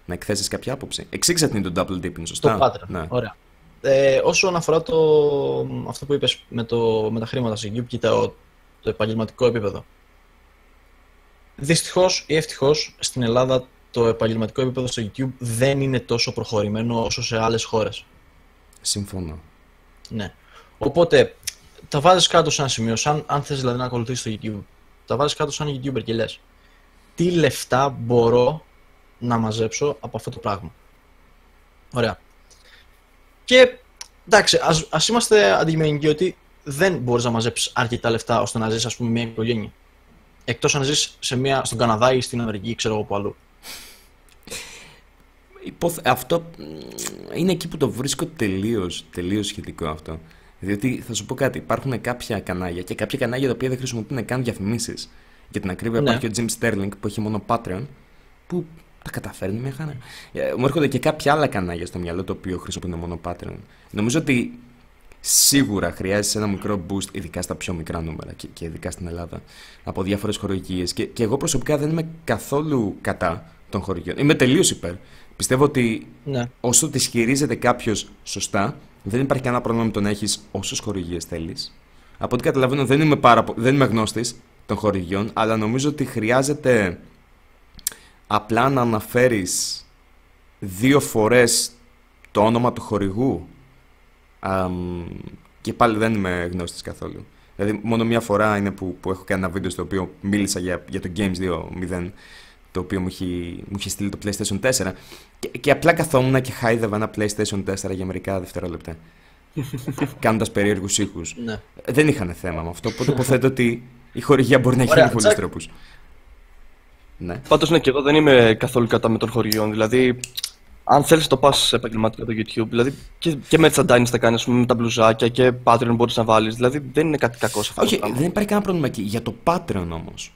να εκθέσεις κάποια άποψη; Εξήγησα τι είναι το double dipping, σωστά; Το Patreon. Ναι. Ωραία. Ε, όσον αφορά το, αυτό που είπες με, το, με τα χρήματα στο YouTube και το, το επαγγελματικό επίπεδο. Δυστυχώς ή ευτυχώς στην Ελλάδα το επαγγελματικό επίπεδο στο YouTube δεν είναι τόσο προχωρημένο όσο σε άλλες χώρες. Συμφωνώ. Ναι. Οπότε τα βάζεις κάτω σε ένα σημείο, σαν, αν θες δηλαδή να ακολουθήσεις το YouTube, τα βάζεις κάτω σαν YouTuber και λες τι λεφτά μπορώ να μαζέψω από αυτό το πράγμα. Ωραία. Και εντάξει, ας, ας είμαστε αντικειμενικοί ότι δεν μπορείς να μαζέψεις αρκετά λεφτά ώστε να ζεις ας πούμε μια οικογένεια. Εκτός αν ζεις σε μια, στον Καναδά ή στην Αμερική ή ξέρω εγώ που αλλού. Υποθ- Αυτό μ, είναι εκεί που το βρίσκω τελείως, τελείως σχετικό αυτό. Διότι θα σου πω κάτι, υπάρχουν κάποια κανάλια και κάποια κανάλια τα οποία δεν χρησιμοποιούν καν διαφημίσεις. Για την ακρίβεια Ναι. υπάρχει ο Jim Sterling που έχει μόνο Patreon που τα καταφέρνει μια χαρά. Ε, Μου έρχονται και κάποια άλλα κανάλια στο μυαλό το οποίο χρησιμοποιούν μόνο Patreon. Νομίζω ότι σίγουρα χρειάζεσαι ένα μικρό boost, ειδικά στα πιο μικρά νούμερα και, και ειδικά στην Ελλάδα, από διάφορες χορηγίες. Και, και εγώ προσωπικά δεν είμαι καθόλου κατά των χορηγιών. Είμαι τελείως υπέρ. Πιστεύω ότι Ναι. όσο τις χειρίζεται κάποιος σωστά, δεν υπάρχει κανένα πρόβλημα με το να έχεις όσες χορηγίες θέλεις. Από ό,τι καταλαβαίνω, δεν είμαι, πάρα, πο- δεν είμαι γνώστης των χορηγιών, αλλά νομίζω ότι χρειάζεται απλά να αναφέρεις δύο φορές το όνομα του χορηγού Αμ, και πάλι δεν είμαι γνώστης καθόλου. Δηλαδή μόνο μία φορά είναι που, που έχω κάνει ένα βίντεο στο οποίο μίλησα για, για το Games 2.0 το οποίο μου έχει, μου είχε στείλει το PlayStation 4 και, και απλά καθόμουν και χάιδευα ένα PlayStation 4 για μερικά δευτερόλεπτα κάνοντας περίεργους ήχους. ναι. Δεν είχαν θέμα με αυτό, οπότε υποθέτω ότι η χορηγία μπορεί να έχει Ωραία, με πολλούς Τζακ. τρόπους. Ναι. Πάντως ναι, και εγώ δεν είμαι καθόλου κατά με των χωριών. Δηλαδή, αν θέλεις το πας επαγγελματικά το YouTube, δηλαδή και, και merchandise θα κάνεις, ας πούμε, με τα μπλουζάκια και Patreon μπορείς να βάλεις. Δηλαδή δεν είναι κάτι κακό σε αυτό Όχι, το πράγμα. δεν υπάρχει κανένα πρόβλημα εκεί. Για το Patreon όμως.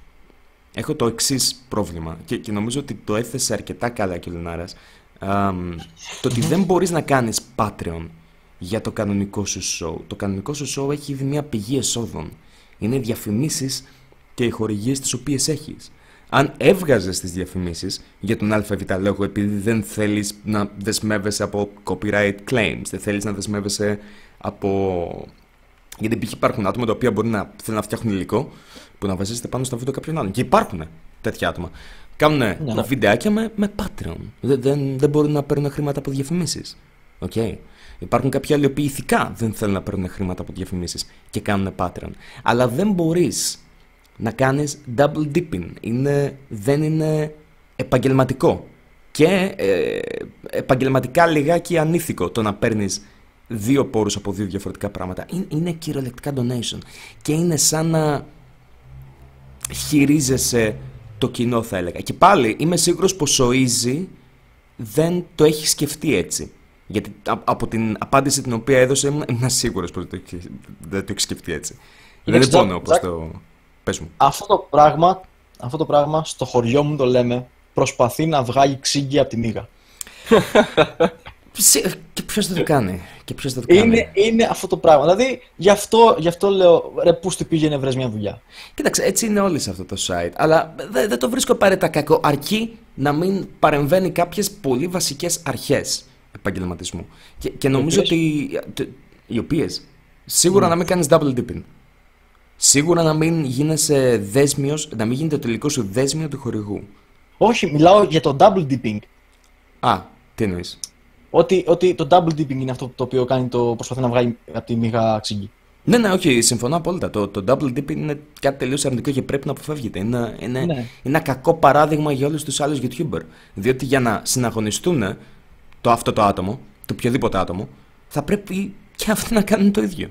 Έχω το εξής πρόβλημα και, και νομίζω ότι το έθεσε αρκετά καλά και ο Λινάρας. Αμ, το ότι δεν μπορείς να κάνεις Patreon για το κανονικό σου show. Το κανονικό σου show έχει ήδη μια πηγή εσόδων. Είναι οι διαφημίσεις και οι χορηγίες τις οποίες έχεις. Αν έβγαζες τις διαφημίσεις για τον ΑΒ λόγο επειδή δεν θέλεις να δεσμεύεσαι από copyright claims, δεν θέλεις να δεσμεύεσαι από γιατί π.χ. υπάρχουν άτομα τα οποία μπορεί να θέλουν να φτιάχνουν υλικό που να βασίζεται πάνω στα βίντεο κάποιων άλλων. Και υπάρχουν τέτοια άτομα. Κάνουν Ναι. βιντεάκια με, με Patreon. Δεν, δεν, δεν μπορούν να παίρνουν χρήματα από διαφημίσεις. Okay. Υπάρχουν κάποιοι άλλοι οποίοι ηθικά δεν θέλουν να παίρνουν χρήματα από διαφημίσεις και κάνουν Patreon. Αλλά δεν μπορείς να κάνεις double dipping. Είναι, δεν είναι επαγγελματικό. Και ε, επαγγελματικά λιγάκι ανήθικο το να παίρνεις δύο πόρους από δύο διαφορετικά πράγματα. Είναι, είναι κυριολεκτικά donation. Και είναι σαν να χειρίζεσαι το κοινό θα έλεγα. Και πάλι είμαι σίγουρος πως ο Easy δεν το έχει σκεφτεί έτσι. Γιατί α- από την απάντηση την οποία έδωσε ήμουν, ήμουν σίγουρος πως δεν το έχει- δεν το έχει σκεφτεί έτσι. Δεν είναι Τζακ, πόνο όπως Τζακ. το... Πες μου. Αυτό το πράγμα, αυτό το πράγμα στο χωριό μου το λέμε, προσπαθεί να βγάλει ξύγκι από τη μύγα. Ψε- Και ποιος θα το κάνει; Και ποιος θα το κάνει; Είναι, είναι αυτό το πράγμα. Δηλαδή, γι' αυτό, γι αυτό λέω, ρε, πού στη πήγαινε, βρες μια δουλειά. Κοίταξε, έτσι είναι όλοι σε αυτό το site. Αλλά δεν δεν το βρίσκω απαραίτητα κακό. Αρκεί να μην παρεμβαίνει κάποιες πολύ βασικές αρχές επαγγελματισμού. Και, και νομίζω ότι. τε- Οι οποίες. Σίγουρα να μην κάνεις double dipping. Σίγουρα να μην γίνεσαι δέσμιος, να μην γίνεται το τελικός σου δέσμιο του χορηγού. Όχι, μιλάω για το double dipping. Α, τι εννοείς; Ότι, ότι το double dipping είναι αυτό το οποίο κάνει το προσπαθεί να βγάλει από τη μύγα ξύγκι. Ναι, ναι, όχι, συμφωνώ απόλυτα. Το, το double dip είναι κάτι τελείως αρνητικό και πρέπει να αποφεύγεται. Είναι, είναι, Ναι. είναι ένα κακό παράδειγμα για όλους τους άλλους YouTuber. Διότι για να συναγωνιστούν το αυτό το άτομο, το οποιοδήποτε άτομο, θα πρέπει και αυτοί να κάνουν το ίδιο.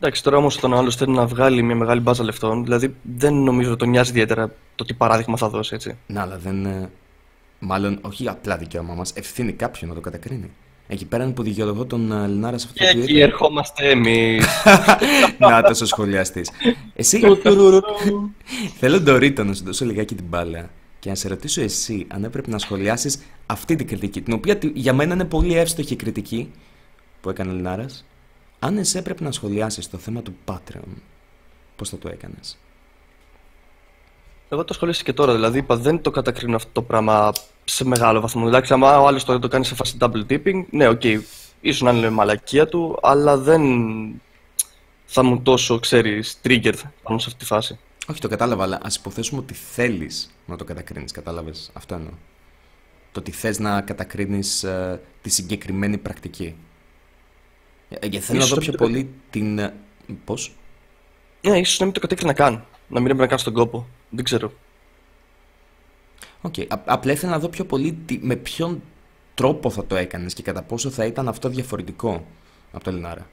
Εντάξει, τώρα όμως όταν ο άλλος θέλει να βγάλει μια μεγάλη μπάζα λεφτών, δηλαδή δεν νομίζω ότι τον νοιάζει ιδιαίτερα το τι παράδειγμα θα δώσει, έτσι. Να, αλλά δεν. Ε, Μάλλον όχι απλά δικαίωμα μας, ευθύνη κάποιον να το κατακρίνει. Εκεί πέρα είναι που δικαιολογώ τον ε, Λινάρα σε αυτό Και το εκεί tweet. ερχόμαστε εμείς. Να, τόσο σχολιαστής. Εσύ, θέλω Ντορίτο να σου δώσω λιγάκι την μπάλα και να σε ρωτήσω εσύ αν έπρεπε να σχολιάσεις αυτή την κριτική, την οποία τη- για μένα είναι πολύ εύστοχη η κριτική που έκανε ο Λινάρας. Αν εσύ έπρεπε να σχολιάσεις το θέμα του Patreon, πώς θα το έκανες; Εγώ το σχολίασα και τώρα, δηλαδή είπα δεν το κατακρίνω αυτό το πράγμα σε μεγάλο βαθμό. Εντάξει, άμα ο άλλος τώρα το κάνει σε φάση double dipping, ναι, οκ, ίσως να είναι μαλακία του, αλλά δεν θα μου τόσο, ξέρεις, triggered πάνω σε αυτή τη φάση. Όχι, το κατάλαβα, αλλά ας υποθέσουμε ότι θέλεις να το κατακρίνεις. Κατάλαβες. Αυτό εννοώ. Το ότι θες να κατακρίνεις τη συγκεκριμένη πρακτική. Ε, γιατί θέλω να Ίσως δω το πιο επιτρέπει. πολύ την. Πώς; Ναι, ίσως να μην το κατέκρινα καν. Να μην έπρεπε να κάνω στον κόπο. Δεν ξέρω. Οκ. Α- Απλά ήθελα να δω πιο πολύ τι- με ποιον τρόπο θα το έκανες και κατά πόσο θα ήταν αυτό διαφορετικό από το Λινάρα.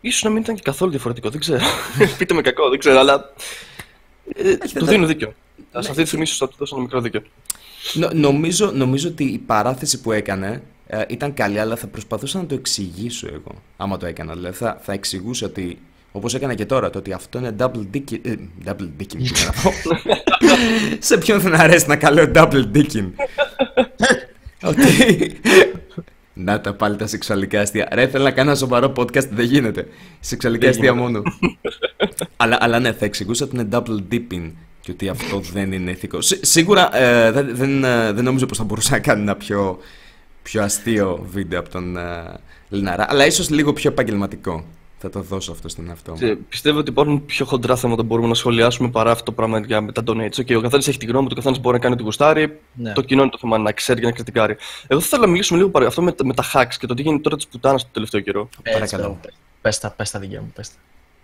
Ίσως να μην ήταν και καθόλου διαφορετικό, δεν ξέρω. Πείτε με κακό, δεν ξέρω, αλλά. Ε, του δεν- δίνω δίκιο. Ναι. Σε αυτή τη στιγμή ίσως θα του δώσω ένα μικρό δίκιο. Νο- νομίζω, νομίζω ότι η παράθεση που έκανε ε, ήταν καλή, αλλά θα προσπαθούσα να το εξηγήσω εγώ, άμα το έκανα. Δηλαδή θα, θα εξηγούσα ότι, όπως έκανα και τώρα, το ότι αυτό είναι double dicking. Ε, double dicking, τι να πω. Σε ποιον δεν αρέσει να καλώ double dicking. ότι... Να τα πάλι τα σεξουαλικά αστεία. Ρε, θέλω να κάνω ένα σοβαρό podcast, δεν γίνεται. Σεξουαλικά Δεν αστεία γίνεται. μόνο. αλλά, αλλά ναι, θα εξηγούσα ότι είναι double dipping και ότι αυτό δεν είναι ηθικό. Σί- σίγουρα ε, δεν, δεν, ε, δεν νομίζω πως θα μπορούσα να κάνω ένα πιο, πιο αστείο βίντεο από τον ε, Λιναρά, αλλά ίσως λίγο πιο επαγγελματικό. Θα το δώσω αυτό στον εαυτό μου. Τε- Πιστεύω ότι υπάρχουν πιο χοντρά θέματα που μπορούμε να σχολιάσουμε παρά αυτό το πράγμα για με τα donates. Okay, ο καθένας έχει τη γνώμη του, ο καθένας μπορεί να κάνει ό,τι γουστάρει. Ναι. Το κοινό είναι το θέμα να ξέρει και να κριτικάρει. Εγώ θα ήθελα να μιλήσουμε λίγο παρά αυτό με, τα- με τα hacks και το τι γίνεται τώρα της πουτάνας το τελευταίο καιρό. Παρακαλώ. Πες τα, πες τα δικιά μου, πες τα.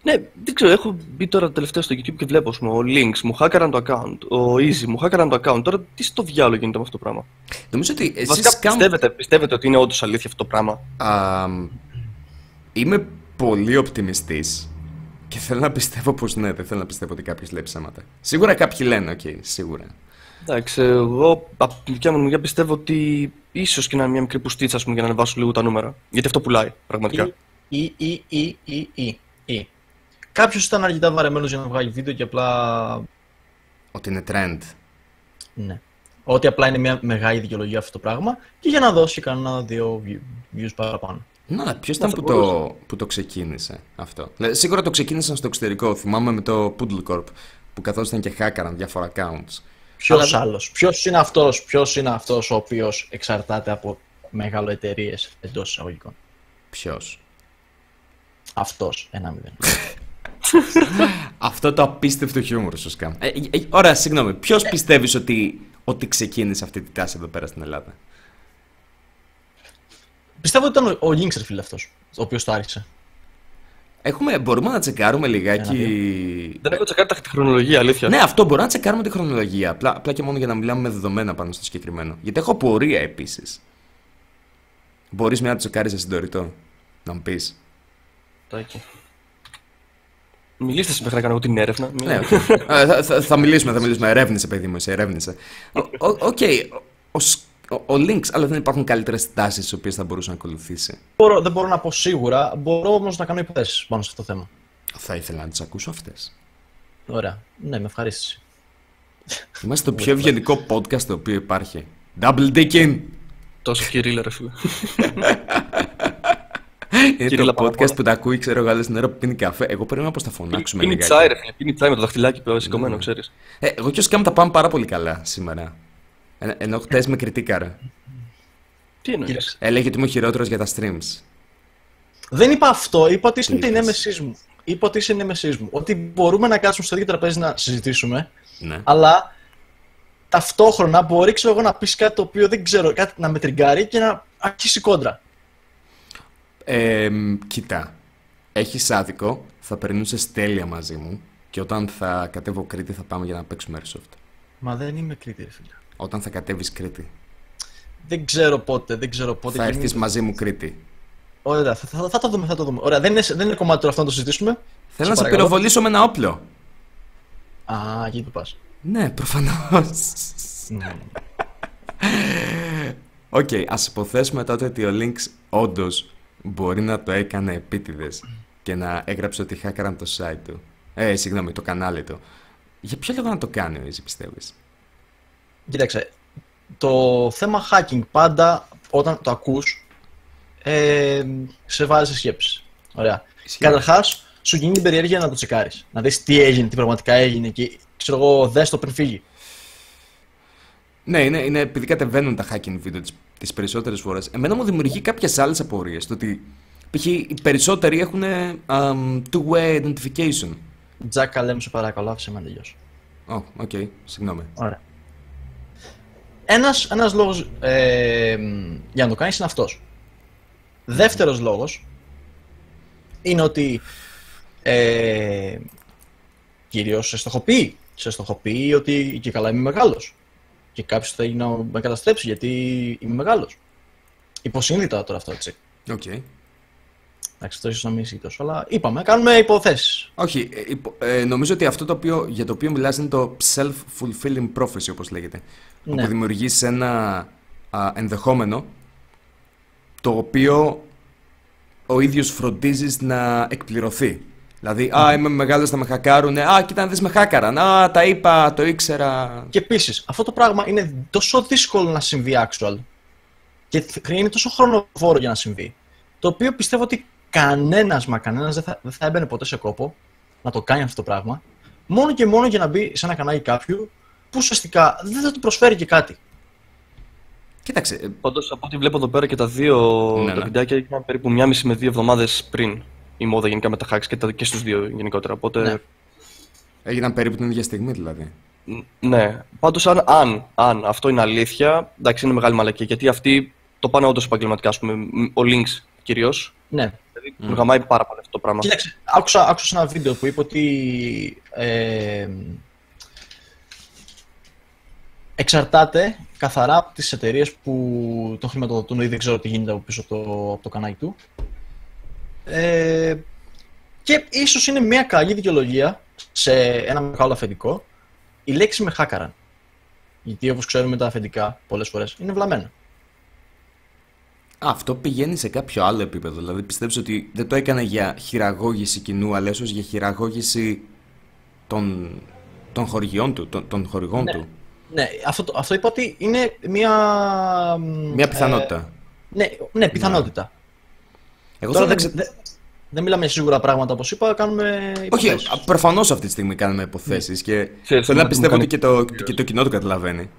Ναι, δεν ξέρω, έχω μπει τώρα τελευταία στο YouTube και βλέπω, ας πούμε, ο Links μου χάκαραν το account, ο Easy μου χάκαραν το account. Τώρα τι στο διάλογο γίνεται με αυτό το πράγμα; Νομίζω ότι εσείς Βασικά κάν- πιστεύετε, πιστεύετε ότι είναι όντως αλήθεια αυτό το πράγμα; Α, είμαι πολύ οπτιμιστής και θέλω να πιστεύω πως ναι, δεν θέλω να πιστεύω ότι κάποιος λέει ψέματα. Σίγουρα κάποιοι λένε, οκ, σίγουρα. Εντάξει, εγώ από τη δικιά μου μεριά πιστεύω ότι ίσως και να είναι μια μικρή πουστίτσα ας πούμε, για να ανεβάσουν λίγο τα νούμερα. Γιατί αυτό πουλάει, πραγματικά. Ή, ή, ή, ή, ή, ή. Κάποιος ήταν αρκετά βαρεμένος για να βγάλει βίντεο και απλά... Ότι είναι trend. Ναι. Ότι απλά είναι μια μεγάλη δικαιολογία αυτό το πράγμα και για να δώσει κανένα δύο view- views παραπάνω. Ναι, αλλά ποιος ήταν θα που μπορούσε. το, που το ξεκίνησε αυτό; Δηλαδή, σίγουρα το ξεκίνησαν στο εξωτερικό. Θυμάμαι με το Poodle Corp που καθόταν και χάκαραν διάφορα accounts. Ποιος Αλλά- άλλος, ποιος είναι αυτός, ποιος είναι αυτός ο οποίος εξαρτάται από μεγάλο εταιρείες εντός εισαγωγικών; Ποιος; Αυτός, ένα μηδέν. Αυτό το απίστευτο χιούμορ σου σκάμ. Ε, ε, ε, ωραία, συγγνώμη. Ποιος πιστεύεις ότι, ότι ξεκίνησε αυτή τη τάση εδώ πέρα στην Ελλάδα; Πιστεύω ότι ήταν ο, ο Lynx, ρε φίλε αυτός, ο οποίος το άρχισε. Έχουμε, μπορούμε να τσεκάρουμε λιγάκι. Δεν έχω τσεκάρει τα- τη χρονολογία, αλήθεια. Ναι, αυτό μπορούμε να τσεκάρουμε τη χρονολογία. Απλά, απλά και μόνο για να μιλάμε με δεδομένα πάνω στο συγκεκριμένο. Γιατί έχω απορία επίσης. Μπορείς μια να το τσεκάρεις εσύ δωρητό. Να μου πεις. Τάκι. Μιλήστε σε μέχρι να κάνω εγώ την έρευνα. Ναι, οκ. Ε, θα, θα, θα μιλήσουμε, θα μιλήσουμε. Ερεύνησε, παιδί μου, εσύ ερεύνησε. Ο- ο- Οκ. Ο, Σ- ο, ο Lynx, αλλά δεν υπάρχουν καλύτερες τάσεις τις οποίες θα μπορούσε να ακολουθήσει. Μπορώ, δεν μπορώ να πω σίγουρα, μπορώ όμως να κάνω υποθέσεις πάνω σε αυτό το θέμα. Θα ήθελα να τις ακούσω αυτές. Ωραία. Ναι, με ευχαρίστηση. Είμαστε το πιο ευγενικό podcast το οποίο υπάρχει. Double dicking! Τόσο κυρίλα, ρε φίλε. Είναι Κυρίλα το podcast παραπάνω. που τα ακούει, ξέρω εγώ, άλλο την ώρα που πίνει καφέ. Εγώ περίμενα πω θα φωνάξουμε Πίνει λιγάκι. τσάι, ρε φίλε. Πίνει τσάι με το δαχτυλάκι που σηκωμένο, Ναι. ξέρεις. Ε, εγώ και ο Σκάμ τα πάμε πάρα πολύ καλά σήμερα. Ε, ενώ χτες με κριτήκαρα. Τι εννοείς; Κοίταξε. Έλεγε ότι είμαι ο χειρότερος για τα streams. Δεν είπα αυτό, είπα ότι είσαι Τι την είπες; έμεσής μου. Είπα ότι είσαι η νέμεσή μου. Ότι μπορούμε να κάτσουμε στο ίδιο τραπέζι να συζητήσουμε, Ναι. αλλά ταυτόχρονα μπορεί ξέρω εγώ να πεις κάτι το οποίο δεν ξέρω, κάτι να με τριγκάρει και να αρχίσει κόντρα. Ε, κοίτα, έχεις άδικο, θα περνούσε τέλεια μαζί μου και όταν θα κατέβω Κρήτη θα πάμε για να παίξουμε Airsoft. Μα δεν είμαι Κρήτη, ρε φίλε. Όταν θα κατέβεις Κρήτη; Δεν ξέρω πότε, δεν ξέρω πότε. Θα και έρθεις μην- μαζί μου Κρήτη. Ωραία, θα, θα, θα το δούμε, θα το δούμε. Ωραία, δεν είναι, δεν είναι κομμάτι τώρα αυτό να το συζητήσουμε. Θέλω να σε παρακαλώ. πυροβολήσω με ένα όπλο. Α, εκεί που πας. Ναι, προφανώς. Οκ, ας υποθέσουμε τότε ότι ο Lynx όντως μπορεί να το έκανε επίτηδες και να έγραψε ότι χάκαραν το site του. Ε, συγγνώμη, το κανάλι του. Για ποιο λόγο να το κάνει ο Easy, πιστεύεις; Κοίταξε, το θέμα hacking πάντα όταν το ακούς ε, σε βάζει σε σκέψεις. Ωραία. Ισχύει. Καταρχάς, σου γίνει την περιέργεια να το τσεκάρεις. Να δεις τι έγινε, τι πραγματικά έγινε και ξέρω εγώ, δες το πριν φύγει. Ναι, είναι, είναι επειδή κατεβαίνουν τα hacking βίντεο τις, τις περισσότερες φορές. Εμένα μου δημιουργεί κάποιες άλλες απορίες. Το ότι π.χ. οι περισσότεροι έχουν um, two-way identification. Τζακ, λέμε σε παρακαλώ, άφησε με να τελειώσω. Ω, οκ, συγγνώμη. Ωραία. Ένας, ένας λόγος ε, για να το κάνεις είναι αυτός. Δεύτερος λόγος είναι ότι ε, κυρίως σε στοχοποιεί. Σε στοχοποιεί ότι και καλά είμαι μεγάλος. Και κάποιος θέλει να με καταστρέψει γιατί είμαι μεγάλος. Υποσυνείδητα τώρα αυτό έτσι. Οκ. Εντάξει, αυτό ίσως να μην ισχύει τόσο, αλλά είπαμε, κάνουμε υποθέσεις. Όχι, ε, υπο- ε, νομίζω ότι αυτό το οποίο, για το οποίο μιλάς είναι το self-fulfilling prophecy, όπως λέγεται. Ναι. Όπου δημιουργείς ένα α, ενδεχόμενο το οποίο ο ίδιος φροντίζεις να εκπληρωθεί. Δηλαδή, α, είμαι μεγάλος, θα με χακάρουνε, α, κοίτα να δεις με χάκαραν, α, τα είπα, το ήξερα. Και επίσης, αυτό το πράγμα είναι τόσο δύσκολο να συμβεί actual και θ- είναι τόσο χρονοβόρο για να συμβεί. Το οποίο πιστεύω ότι κανένας μα κανένας δεν θα, δεν θα έμπαινε ποτέ σε κόπο να το κάνει αυτό το πράγμα. Μόνο και μόνο για να μπει σε ένα κανάλι κάποιου που ουσιαστικά δεν θα του προσφέρει και κάτι. Κοίταξε, ε, Πάντως από ό,τι βλέπω εδώ πέρα και τα δύο Ναι, τα ναι. βιντεάκια έγιναν περίπου μία μισή με δύο εβδομάδες πριν η μόδα γενικά με τα hacks και, τα, και στους δύο γενικότερα. Οπότε Ναι. έγιναν περίπου την ίδια στιγμή δηλαδή. Ν- Ναι. Πάντως, αν, αν, αν αυτό είναι αλήθεια, εντάξει, είναι μεγάλη μαλακία. Γιατί αυτοί το πάνε όντως επαγγελματικά, ας πούμε. μ, Ο Lynx κυρίως. Ναι. Δηλαδή, mm. γαμάει πάρα πολύ αυτό το πράγμα. Κοίταξε, άκουσα, άκουσα σε ένα βίντεο που είπε ότι ε, εξαρτάται καθαρά από τις εταιρείες που τον χρηματοδοτούν ή δεν ξέρω τι γίνεται από πίσω από το, από το κανάλι του. Ε, και ίσως είναι μια καλή δικαιολογία σε ένα μεγάλο αφεντικό η λέξη με χάκαραν. Γιατί όπως ξέρουμε τα αφεντικά πολλές φορές είναι βλαμμένα. Αυτό πηγαίνει σε κάποιο άλλο επίπεδο. Δηλαδή πιστεύεις ότι δεν το έκανε για χειραγώγηση κοινού, αλλά ίσως για χειραγώγηση των, των χορηγιών του, των, των χορηγών Ναι. του. Ναι, αυτό, το- αυτό είπα ότι είναι μια... Μια πιθανότητα. Ναι, ναι, πιθανότητα. Εγώ Τώρα θέλω δεν, να ξε... δεν, δεν μιλάμε για σίγουρα πράγματα όπως είπα, κάνουμε Όχι, υποθέσεις. προφανώς αυτή τη στιγμή κάνουμε υποθέσεις και Ξέρεις, θέλω να εμένα τι μου πιστεύω ότι και κάνει το, και το κοινό το καταλαβαίνει.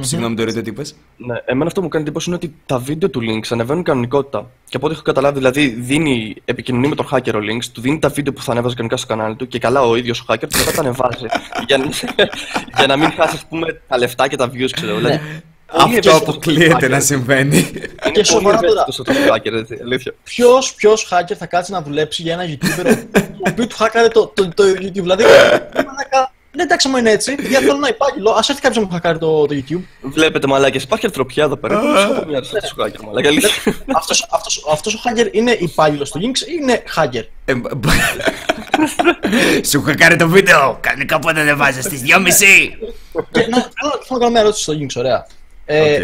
Συγγνώμη, το τι είπες; Ναι, εμένα αυτό που μου κάνει εντύπωση είναι ότι τα βίντεο του Lynx ανεβαίνουν κανονικότητα. Και από ό,τι έχω καταλάβει, δηλαδή δίνει επικοινωνία με τον hacker ο Lynx, του δίνει τα βίντεο που θα ανέβαζε κανονικά στο κανάλι του και καλά ο ίδιος ο hacker του μετά τα ανεβάζει. για, να, για να μην χάσει, ας πούμε, τα λεφτά και τα views, ξέρω. Ναι. Δηλαδή, πολύ Αυτό ευαίσθητος αποκλείεται hacker. να συμβαίνει. Είναι Και πολύ σοβαρά τώρα. ευαίσθητος αυτός ο hacker, έτσι, αλήθεια. Ποιος, ποιος hacker θα κάτσει να δουλέψει για ένα YouTuber ο οποίος του hackare το, το, το YouTube. Δηλαδή, μαλάκα, ναι, εντάξει, μου είναι έτσι. Γιατί θέλω να υπάρχει. Α έρθει κάποιος να μου hackare το, το YouTube. Βλέπετε μαλάκες, υπάρχει αρθροπιά εδώ πέρα. Πώς θα μια αυτός ο hacker, μαλάκα, αλήθεια. αυτός, αυτός, αυτός ο hacker είναι υπάλληλο στο Links ή είναι hacker. Ε, μπ- μπ- Σου είχα κάνει το βίντεο. Κανονικά πότε δεν βάζεις στι 2.30. Και να, θέλω, θέλω να κάνω μια ερώτηση στο Lynx, ωραία. Ε, Οκ.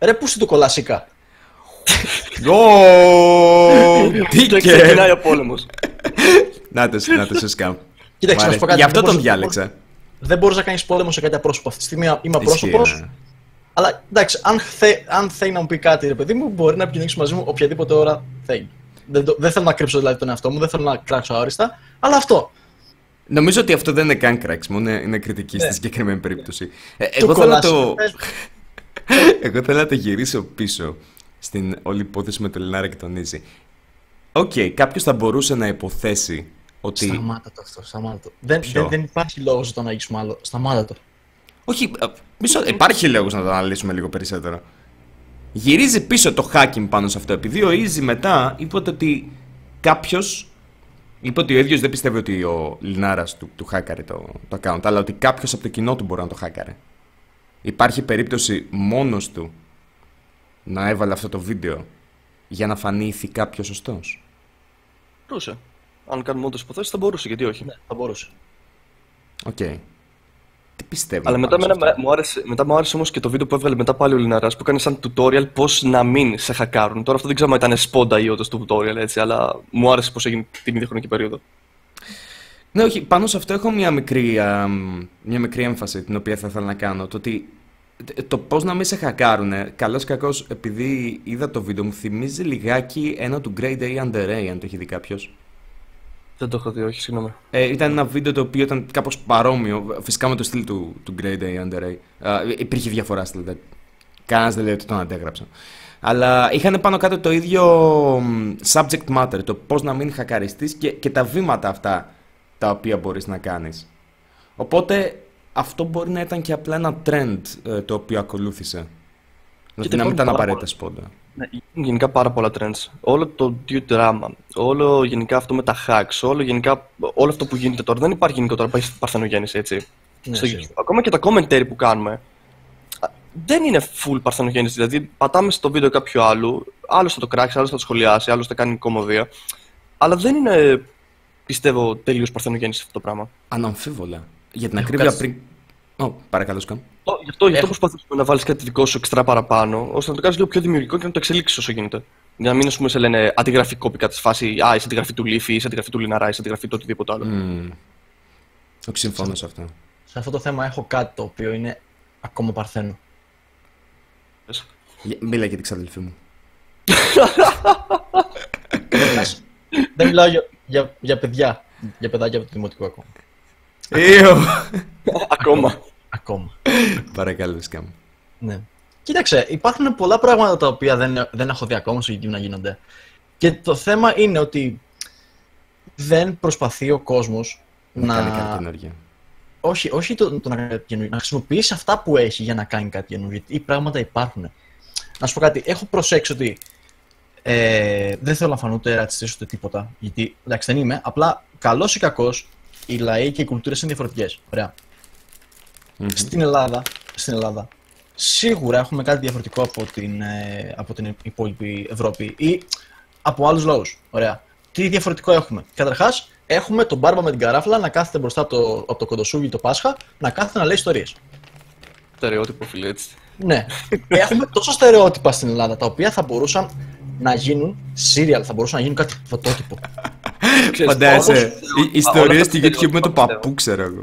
Ρε, πού είναι το κολασίκα; Ω, Και Μπήκε. ξεκινάει ο πόλεμος. Να το, να το σε scam. Κοίταξε, Μ' να σου πω αρέσει. κάτι, Γι' αυτό δεν τον μπορείς- διάλεξα. Δεν μπορεί να κάνει πόλεμο σε κάτι απρόσωπο. Αυτή τη στιγμή είμαι Ισχύει, απρόσωπο. ναι. Αλλά εντάξει, αν, θε, αν θέλει να μου πει κάτι, ρε παιδί μου, μπορεί να επικοινωνήσει μαζί μου οποιαδήποτε ώρα θέλει. Δεν, το- δεν θέλω να κρύψω δηλαδή τον εαυτό μου, δεν θέλω να κράξω αόριστα, αλλά αυτό. Νομίζω ότι αυτό δεν είναι καν κράξιμο, είναι, είναι κριτική στη Ναι. συγκεκριμένη περίπτωση. Ε, Του εγώ, θέλω να το, κολάσικα, πες μου. εγώ θέλω να το γυρίσω πίσω στην όλη υπόθεση με τον Λιναρά και τον Easy. OK, κάποιος θα μπορούσε να υποθέσει ότι. Σταμάτα το αυτό, σταμάτα το. Δεν, Ποιο; δεν, δεν υπάρχει λόγος να το αναγγίσουμε άλλο. Σταμάτα το. Όχι, α, μισό, υπάρχει λόγος να το αναλύσουμε λίγο περισσότερο. Γυρίζει πίσω το hacking πάνω σε αυτό. Επειδή ο Easy μετά είπε ότι κάποιο. Είπε ότι ο ίδιος δεν πιστεύει ότι ο Λιναράς του, του χάκαρε το, το account, αλλά ότι κάποιος από το κοινό του μπορεί να το χάκαρε. Υπάρχει περίπτωση μόνος του να έβαλε αυτό το βίντεο για να φανεί ηθικά πιο σωστός. Μπορούσε. Αν κάνουμε όντως υποθέσεις, θα μπορούσε, γιατί όχι. Ναι, θα μπορούσε. OK. Okay. Τι πιστεύω. Αλλά μετά, μένα, μου άρεσε, μετά μου άρεσε όμως και το βίντεο που έβγαλε μετά πάλι ο Λιναράς που έκανε σαν tutorial πώς να μην σε χακάρουν. Τώρα αυτό δεν ξέρω αν ήταν σπόντα ή όντως το tutorial έτσι, αλλά μου άρεσε πώς έγινε την ίδια χρονική περίοδο. Ναι, όχι, πάνω σε αυτό έχω μια μικρή, α, μια μικρή έμφαση την οποία θα ήθελα να κάνω. Το ότι το πώς να μην σε χακάρουνε, καλός κακός, επειδή είδα το βίντεο μου, θυμίζει λιγάκι ένα του Great A Under A, αν το έχει δει κάποιος. Δεν το έχω δει, όχι, συγγνώμη. Ε, ήταν ένα βίντεο το οποίο ήταν κάπως παρόμοιο, φυσικά με το στυλ του, του Great A Under A. Uh, υπήρχε διαφορά στυλ, κανένας δεν λέει ότι τον αντέγραψα. Αλλά είχαν πάνω κάτω το ίδιο subject matter, το πώς να μην χακαριστείς και, και τα βήματα αυτά τα οποία μπορείς να κάνεις. Οπότε αυτό μπορεί να ήταν και απλά ένα trend ε, το οποίο ακολούθησε. Δηλαδή να μην ήταν απαραίτητα σπόντα. Ναι, γενικά πάρα πολλά trends. Όλο το due drama, όλο γενικά αυτό με τα hacks, όλο, γενικά, όλο αυτό που γίνεται τώρα. Δεν υπάρχει γενικότερα παρθενογέννηση, έτσι. Ναι, Στο, ακόμα και τα commentary που κάνουμε, δεν είναι full παρθενογέννηση. Δηλαδή, πατάμε στο βίντεο κάποιου άλλου, άλλος θα το κράξει, άλλος θα το σχολιάσει, άλλος θα κάνει κομμωδία. Αλλά δεν είναι, πιστεύω, τελείως παρθενογέννηση αυτό το πράγμα. Αναμφίβολα. Για την ακρίβεια πριν. Oh, παρακαλώ, Σκάμ. Γι' αυτό, γι αυτό προσπαθούμε να βάλεις κάτι δικό σου εξτρά παραπάνω, ώστε να το κάνεις λίγο πιο δημιουργικό και να το εξελίξεις όσο γίνεται. Για να μην πούμε, σε λένε αντιγραφή κόπη τη φάση Α, είσαι αντιγραφή του Λίφη, είσαι αντιγραφή του Λιναρά, είσαι αντιγραφή του οτιδήποτε άλλο. Mm. Όχι, συμφωνώ σε αυτό. Σε αυτό το θέμα έχω κάτι το οποίο είναι ακόμα παρθένο. Μίλα για την ξαδελφή μου. Δεν μιλάω για, για, για παιδιά. Για παιδάκια από το δημοτικό ακόμα. Ακόμα. Ακόμα. Παρακαλώ, σκάμ. Ναι. Κοίταξε, υπάρχουν πολλά πράγματα τα οποία δεν, δεν έχω δει ακόμα στο YouTube να γίνονται. Και το θέμα είναι ότι δεν προσπαθεί ο κόσμος να. Να κάνει κάτι καινούργιο. Όχι, όχι το, το να κάνει κάτι καινούργιο. Να χρησιμοποιήσει αυτά που έχει για να κάνει κάτι καινούργιο. Γιατί πράγματα υπάρχουν. Να σου πω κάτι. Έχω προσέξει ότι ε, δεν θέλω να φανώ ούτε ρατσιστής ούτε τίποτα. Γιατί εντάξει δεν είμαι. Απλά καλός ή κακός οι λαοί και οι κουλτούρες είναι διαφορετικές. Ωραία. Στην, Ελλάδα, στην Ελλάδα, σίγουρα έχουμε κάτι διαφορετικό από την, ε, από την υπόλοιπη Ευρώπη ή από άλλους λαούς. Ωραία. Τι διαφορετικό έχουμε; Καταρχάς, έχουμε τον μπάρμπα με την καράφλα να κάθεται μπροστά από το, από το κοντοσούγι το Πάσχα να κάθεται να λέει ιστορίες. Στερεότυπο, φίλε, έτσι. Ναι. έχουμε τόσο στερεότυπα στην Ελλάδα τα οποία θα μπορούσαν να γίνουν serial, θα μπορούσαν να γίνουν κάτι πρωτότυπο. Φαντάζεσαι. Ιστορίες στη YouTube με το παππού, ξέρω εγώ.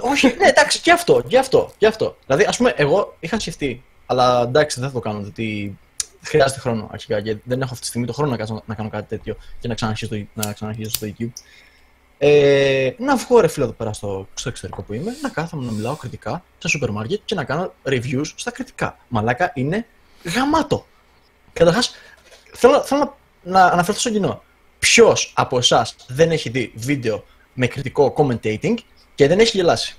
Όχι, ναι, εντάξει, και αυτό, και αυτό, και αυτό. Δηλαδή, ας πούμε, εγώ είχα σκεφτεί, αλλά εντάξει, δεν θα το κάνω, γιατί χρειάζεται χρόνο αρχικά και δεν έχω αυτή τη στιγμή το χρόνο να, κάνω, να κάνω κάτι τέτοιο και να ξαναρχίσω, να ξαναρχίσω στο YouTube. Ε, να βγω ρε φίλο εδώ πέρα στο, στο εξωτερικό που είμαι, να κάθομαι να μιλάω κριτικά σε σούπερ μάρκετ και να κάνω reviews στα κριτικά. Μαλάκα είναι γαμάτο. Καταρχάς, θέλω, θέλω να, να αναφερθώ στο κοινό. Ποιος από εσάς δεν έχει δει βίντεο με κριτικό commentating; Και δεν έχει γελάσει.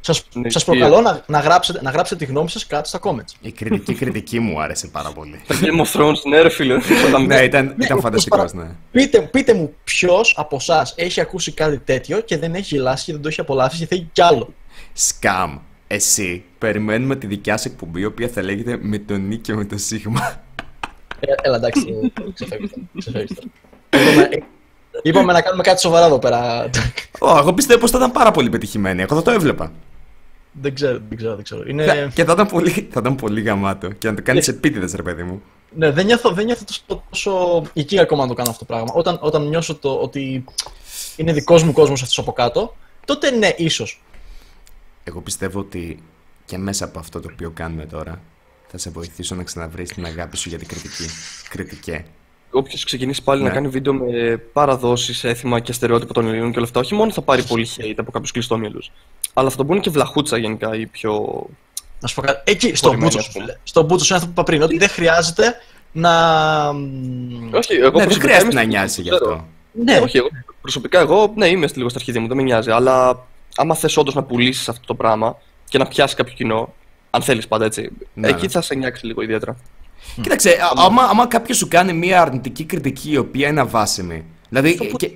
Σας, ναι, σας προκαλώ να, να, γράψετε, να γράψετε τη γνώμη σας κάτω στα comments. Η κριτική κριτική μου άρεσε πάρα πολύ. Το Game of Thrones, ναι ρε φίλε. ναι, ήταν, ήταν φανταστικός, ναι. Πείτε, πείτε μου ποιος από εσάς έχει ακούσει κάτι τέτοιο και δεν έχει γελάσει και δεν το έχει απολαύσει και θέλει κι άλλο. Σκάμ. Εσύ, περιμένουμε τη δικιά σου εκπομπή, η οποία θα λέγεται με τον Νίκ και με το Σίγμα. Ε, έλα, εντάξει, ξεφεύγεις Είπαμε να κάνουμε κάτι σοβαρά εδώ πέρα. Oh, εγώ πιστεύω πως θα ήταν πάρα πολύ πετυχημένη. Εγώ θα το έβλεπα. Δεν ξέρω, δεν ξέρω. Δεν ξέρω. Είναι... Και θα ήταν, πολύ, θα ήταν πολύ γαμάτο. Και να το κάνεις επίτηδες, ρε παιδί μου. Ναι, δεν νιώθω, δεν νιώθω τόσο, τόσο εκεί ακόμα να το κάνω αυτό το πράγμα. Όταν, όταν νιώσω το, ότι είναι δικός μου κόσμος αυτός από κάτω, τότε ναι, ίσως. Εγώ πιστεύω ότι και μέσα από αυτό το οποίο κάνουμε τώρα θα σε βοηθήσω να ξαναβρεις την αγάπη σου για την κριτική. Κριτικέ όποιος ξεκινήσει πάλι ναι. να κάνει βίντεο με παραδόσεις, έθιμα και στερεότυπα των Ελλήνων και όλα αυτά, όχι μόνο θα πάρει πολύ hate από κάποιους κλειστόμυαλου, αλλά θα τον πούνε και βλαχούτσα γενικά ή πιο. Να σου πω κάτι. Εκεί, στο Μπούτσο, στο Μπούτσο, είναι αυτό που είπα πριν, ότι δεν χρειάζεται να. Όχι, εγώ ναι, δεν χρειάζεται να νοιάζει γι' αυτό. Ναι, όχι, εγώ, προσωπικά εγώ ναι, είμαι λίγο στα αρχίδια μου, δεν με νοιάζει, αλλά άμα θες όντως να πουλήσεις αυτό το πράγμα και να πιάσεις κάποιο κοινό, αν θέλεις πάντα έτσι, ναι, εκεί ναι. θα σε νοιάξει λίγο ιδιαίτερα. Κοίταξε, α- άμα, άμα κάποιος σου κάνει μια αρνητική κριτική η οποία είναι αβάσιμη. Δηλαδή. που- Και... Α,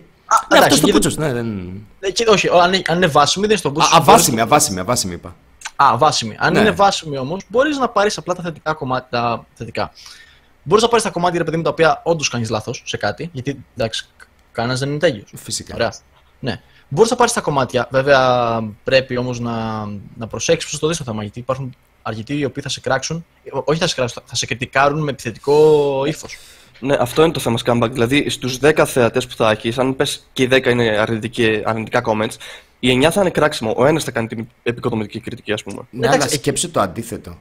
ναι, εντάξει, αυτός το γιατί- πούτσο. Ναι, δεν... Ε, και- όχι, αν, είναι- αν είναι βάσιμη, δεν είναι στον Α, boost. αβάσιμη, αβάσιμη, αβάσιμη είπα. Α, βάσιμη. Αν Ναι. είναι βάσιμη όμως, μπορείς να πάρεις απλά τα θετικά κομμάτια. Τα θετικά. Μπορείς να πάρεις τα κομμάτια, ρε παιδί μου, τα οποία όντως κάνεις λάθος σε κάτι. Γιατί εντάξει, κανένας δεν είναι τέλειος. Φυσικά. Ωραία. Ναι. Μπορείς να πάρεις τα κομμάτια. Βέβαια, πρέπει όμως να, να προσέξεις πώς το δεις το θέμα. Γιατί υπάρχουν αρκετοί οι οποίοι θα σε κράξουν. ε, Όχι θα σε κράξουν, θα σε κριτικάρουν με επιθετικό ύφος. Ναι, αυτό είναι το θέμα Scumbag. Δηλαδή, στους 10 θεατές που θα έχεις, αν πες και οι 10 είναι αρνητική, αρνητικά comments, οι 9 θα είναι κράξιμο. Ο ένας θα κάνει την επικοδομητική κριτική, ας πούμε. Ναι, αλλά Εντάξει, σκέψε το αντίθετο.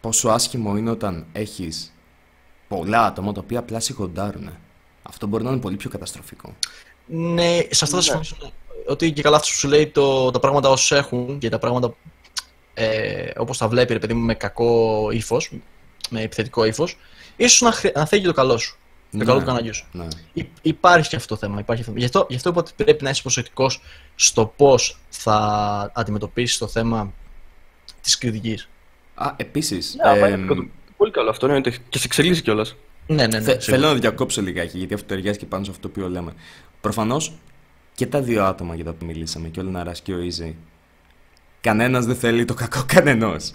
Πόσο άσχημο είναι όταν έχεις πολλά άτομα τα οποία απλά σιγοντάρουν. Αυτό μπορεί να είναι πολύ πιο καταστροφικό. Ναι, σε αυτό θα συμφωνήσω. ναι. Ότι και καλά αυτό που σου λέει το, τα πράγματα όσο έχουν και τα πράγματα ε, όπως τα βλέπει, ρε παιδί μου, με κακό ύφος, με επιθετικό ύφος, ίσως να, χρει- να θέλει και το καλό σου. Το Ναι. καλό του καναλιού σου. Ναι. Υ- Υπάρχει και αυτό το θέμα. Υπάρχει αυτό. Γι, αυτό, γι' αυτό είπα ότι πρέπει να είσαι προσεκτικός στο πώς θα αντιμετωπίσεις το θέμα της κριτικής. Α, επίσης. Ναι, άμα είναι επικοδομητική, Πολύ καλό αυτό, ναι, και σε εξελίσσει κιόλας. Ναι, ναι, ναι. σίγουρα. θέλω να διακόψω λιγάκι γιατί αυτό ταιριάζει και πάνω σε αυτό που λέμε. Προφανώς και τα δύο άτομα για τα που μιλήσαμε, και ο Λεναρά και ο Easy, κανένας δεν θέλει το κακό κανενός.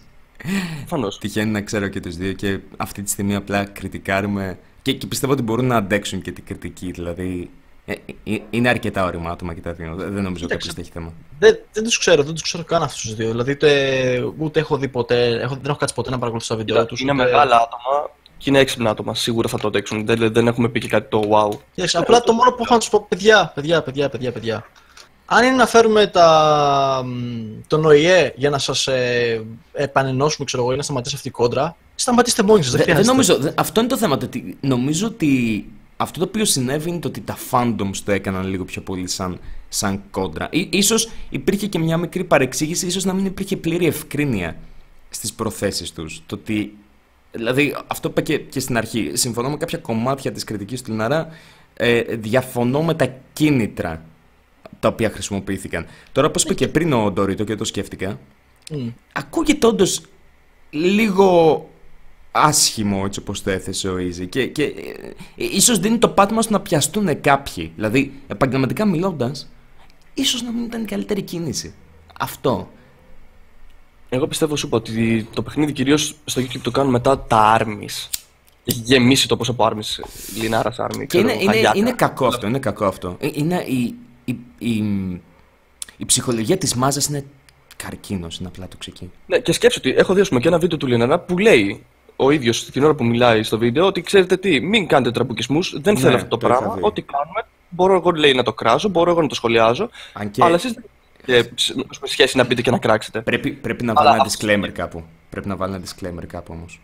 Προφανώς. Τυχαίνει να ξέρω και τους δύο και αυτή τη στιγμή απλά κριτικάρουμε. Και, και πιστεύω ότι μπορούν να αντέξουν και την κριτική. Δηλαδή. ε, ε, είναι αρκετά όρημα άτομα και τα δύο. Δεν δεν νομίζω Κοίταξε. κάποιο έχει θέμα. Δεν, δεν τους ξέρω, δεν τους ξέρω καν αυτούς τους δύο. Δηλαδή ούτε, ούτε έχω δει ποτέ, έχω, δεν έχω κάτσει ποτέ να παρακολουθήσω τα βίντεο τους. Είναι μεγάλα άτομα και είναι έξυπνα άτομα. Σίγουρα θα το αντέξουν. Δεν, δεν έχουμε πει και κάτι το wow. Κοίταξε, απλά το μόνο που έχω να τους πω, παιδιά, παιδιά, παιδιά, παιδιά, παιδιά. Αν είναι να φέρουμε τα, μ, τον ΟΗΕ για να σας ε, επανενώσουμε, ξέρω εγώ, ή να σταματήσει αυτή η κόντρα, σταματήστε μόνοι σας. Δεν, Δεν, δεν χρειάζεται. νομίζω, δεν- αυτό είναι το θέμα. Το ότι νομίζω ότι αυτό το οποίο συνέβη είναι το ότι τα fandoms το έκαναν λίγο πιο πολύ σαν, σαν κόντρα. Ή, ίσως υπήρχε και μια μικρή παρεξήγηση, ίσως να μην υπήρχε πλήρη ευκρίνεια στις προθέσεις τους. Το ότι, δηλαδή αυτό είπα και, και στην αρχή, συμφωνώ με κάποια κομμάτια της κριτικής του Λιναρά, ε, διαφωνώ με τα κίνητρα τα οποία χρησιμοποιήθηκαν. Τώρα, όπως είπε και πριν ο Ντόριτο και το σκέφτηκα, Μμ. ακούγεται όντως λίγο άσχημο έτσι όπως το έθεσε ο Easy και, και ε, ε, ίσως δίνει το πάτημα στο να πιαστούν κάποιοι. Δηλαδή, επαγγελματικά μιλώντας, ίσως να μην ήταν η καλύτερη κίνηση. Αυτό. Εγώ πιστεύω, σου είπα ότι το παιχνίδι κυρίως στο YouTube το κάνουν μετά τα armies. Έχει γεμίσει το πόσο από armies, Λινάρας army. Και ξέρω, είναι, είναι, Αγιάκα. είναι κακό αυτό, είναι κακό αυτό. Ε, Είναι η, η, η, η ψυχολογία της μάζας είναι καρκίνος, είναι απλά τοξική. Ναι, και σκέψου ότι έχω δει ας πούμε, και ένα βίντεο του Λινάρα που λέει ο ίδιος την ώρα που μιλάει στο βίντεο ότι ξέρετε τι, μην κάνετε τραμπουκισμούς, δεν Ναι, θέλω αυτό το, το είχα πράγμα. δει. Ό,τι κάνουμε, μπορώ εγώ λέει, να το κράζω, μπορώ εγώ να το σχολιάζω. Αν και Αλλά εσείς δεν έχετε ε, σχέση να μπείτε και να κράξετε. πρέπει, πρέπει να Αλλά βάλει ένα αυτό- disclaimer κάπου. Πρέπει να βάλει ένα disclaimer κάπου όμως.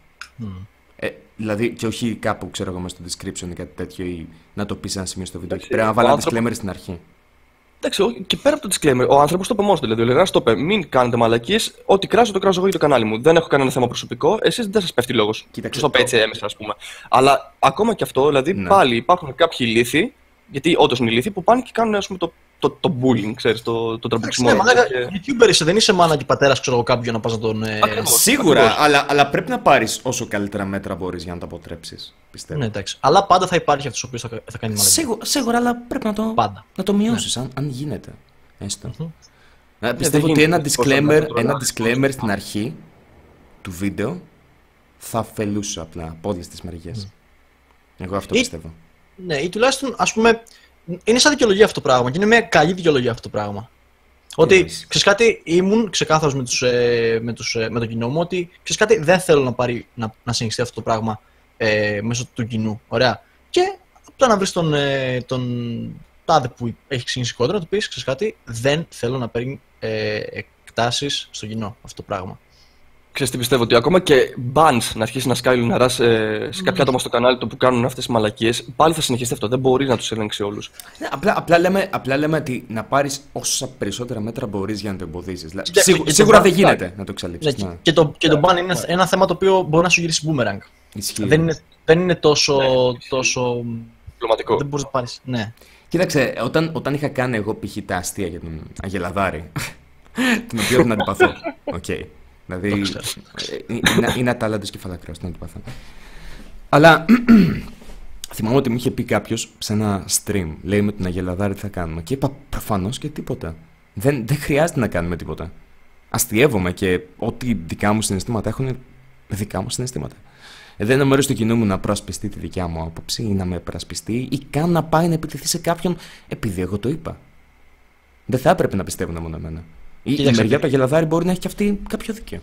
Ε, δηλαδή και όχι κάπου, ξέρω εγώ, μέσα στο description ή κάτι τέτοιο ή να το πεις σε ένα σημείο στο βίντεο. Εντάξει, Πρέπει να ο βάλει ένα άνθρωπος- disclaimer στην αρχή. Εντάξει, ο- και πέρα από το disclaimer, ο άνθρωπος το είπε μόνος του. Δηλαδή, ο Λινάρα το είπε: Μην κάνετε μαλακίες. Ό,τι κράζω, το κράζω εγώ για το κανάλι μου. Δεν έχω κανένα θέμα προσωπικό. Εσείς δεν σας πέφτει λόγος. Κοίταξε, Του το είπε το- έτσι έμεσα, ας πούμε. Αλλά ακόμα και αυτό, δηλαδή, Ναι. πάλι υπάρχουν κάποιοι λύθοι, γιατί όντως είναι λύθοι, που πάνε και κάνουν ας πούμε, το, το, το bullying, ξέρεις, το, το τραμπουξισμό. Ναι, μαλάκα, Και- YouTuber είσαι, δεν είσαι μάνα και πατέρας, ξέρω εγώ, κάποιου για να πας να τον. ε, Ακριβώς. Σίγουρα, ακριβώς. αλλά, αλλά πρέπει να πάρεις όσο καλύτερα μέτρα μπορείς για να το αποτρέψεις. Πιστεύω. Ναι, εντάξει. Αλλά πάντα θα υπάρχει αυτός ο οποίος θα, θα κάνει μαλακία. Σίγουρα, σίγουρα, αλλά πρέπει να το, Πάντα. να το μειώσεις, αν, αν γίνεται. Έστω. Μμμ. Ε, πιστεύω δεν ότι ένα γίνεται όσο να disclaimer, το ένα τρολάρεις, disclaimer στην αρχή του βίντεο θα ωφελούσε απλά από όλε τι μεριέ. Εγώ αυτό Ή- πιστεύω. Ναι, ή τουλάχιστον ας πούμε. Είναι σαν δικαιολογία αυτό το πράγμα και είναι μια καλή δικαιολογία αυτό το πράγμα. Ότι εννοείς; ξέρεις κάτι, ήμουν ξεκάθαρος με, τους, ε, με, τους, ε, με το κοινό μου ότι ξέρεις κάτι, δεν θέλω να, πάρει, να, να συνεχιστεί αυτό το πράγμα ε, μέσω του κοινού. Ωραία. Και απλά να βρεις τον, ε, τον τάδε που έχει ξεκινήσει κόντρα, να του πεις: Ξέρεις κάτι, δεν θέλω να παίρνει ε, εκτάσεις στο κοινό αυτό το πράγμα. Ξέρεις τι πιστεύω, ότι ακόμα και bans να αρχίσει να σκάει λιναρά σε, σε κάποια άτομα στο κανάλι του που κάνουν αυτές τις μαλακίες, πάλι θα συνεχιστεί αυτό. Δεν μπορεί να τους ελέγξει όλους. Ναι, απλά, απλά, λέμε, απλά λέμε ότι να πάρεις όσα περισσότερα μέτρα μπορείς για να το εμποδίσει. Και- Σίγου, και το σίγουρα ban- δεν γίνεται να το εξαλείψεις. Ναι, και- και το, και το ban είναι ένα θέμα το οποίο μπορεί να σου γυρίσει boomerang. Ισχύει. Δεν είναι, δεν είναι τόσο. τόσο Διπλωματικό. δεν μπορείς να πάρεις. Ναι. Κοίταξε, όταν, όταν είχα κάνει εγώ π.χ. τα αστεία για τον Αγελαδάρη, την οποία την αντιπαθώ. Οκ. Δηλαδή, ξέρω. ε, είναι, είναι ατάλλαντος κεφαλακρός, την αντιπαθώ. Αλλά θυμάμαι ότι μου είχε πει κάποιος σε ένα stream, λέει με τον Αγελαδάρη τι θα κάνουμε. Και είπα προφανώς και τίποτα. Δεν, δεν χρειάζεται να κάνουμε τίποτα. Αστειεύομαι και ό,τι δικά μου συναισθήματα έχουν, δικά μου συναισθήματα. Ε, δεν είναι μέρο του κοινού μου να προασπιστεί τη δικιά μου άποψη ή να με προασπιστεί ή καν να πάει να επιτεθεί σε κάποιον επειδή εγώ το είπα. Δεν θα έπρεπε να πιστεύουν μόνο εμένα. Ή η μεριά του Αγελαδάρη μπορεί να έχει και αυτή κάποιο δίκιο.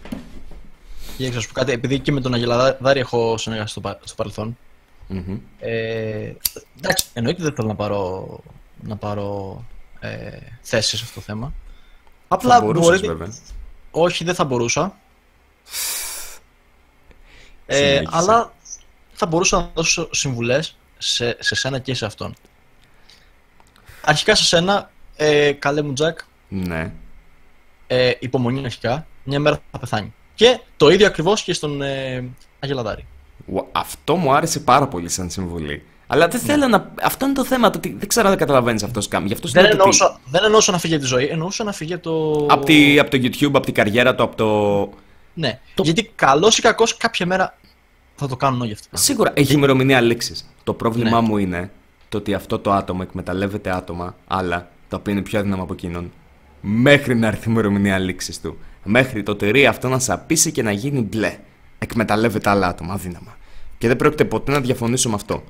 Για να σου πω κάτι, επειδή και με τον Αγελαδάρη έχω συνεργαστεί στο, στο παρελθον mm-hmm. ε, εντάξει, εννοείται δεν θέλω να πάρω, να πάρω ε, θέση σε αυτό το θέμα. Απλά θα μπορούσες, μπορείτε... βέβαια. Όχι, δεν θα μπορούσα. Ε, αλλά θα μπορούσα να δώσω συμβουλές σε, σε σένα και σε αυτόν. Αρχικά σε σένα, ε, καλέ μου Τζακ. Ναι. Ε, υπομονή αρχικά. Μια μέρα θα πεθάνει. Και το ίδιο ακριβώς και στον ε, Αγελαδάρη. Αυτό μου άρεσε πάρα πολύ σαν συμβουλή. Αλλά δεν θέλω να. Αυτό είναι το θέμα. Το ότι δεν ξέρω αν καταλαβαίνεις αυτός σκάμ. Γι αυτός δεν, εννοούσα, τι... δεν εννοούσα να φύγει από τη ζωή, εννοούσα να φύγει από το. Από, από το YouTube, από την καριέρα του, από το. Ναι. Το... Γιατί καλός ή κακός κάποια μέρα θα το κάνουν όλοι αυτοί. Σίγουρα έχει ημερομηνία λήξης. Το πρόβλημά ναι. μου είναι το ότι αυτό το άτομο εκμεταλλεύεται άτομα άλλα τα οποία είναι πιο αδύναμα από εκείνον μέχρι να έρθει η ημερομηνία λήξης του. Μέχρι το τυρί αυτό να σαπίσει και να γίνει μπλε. Εκμεταλλεύεται άλλα άτομα αδύναμα. Και δεν πρόκειται ποτέ να διαφωνήσω με αυτό.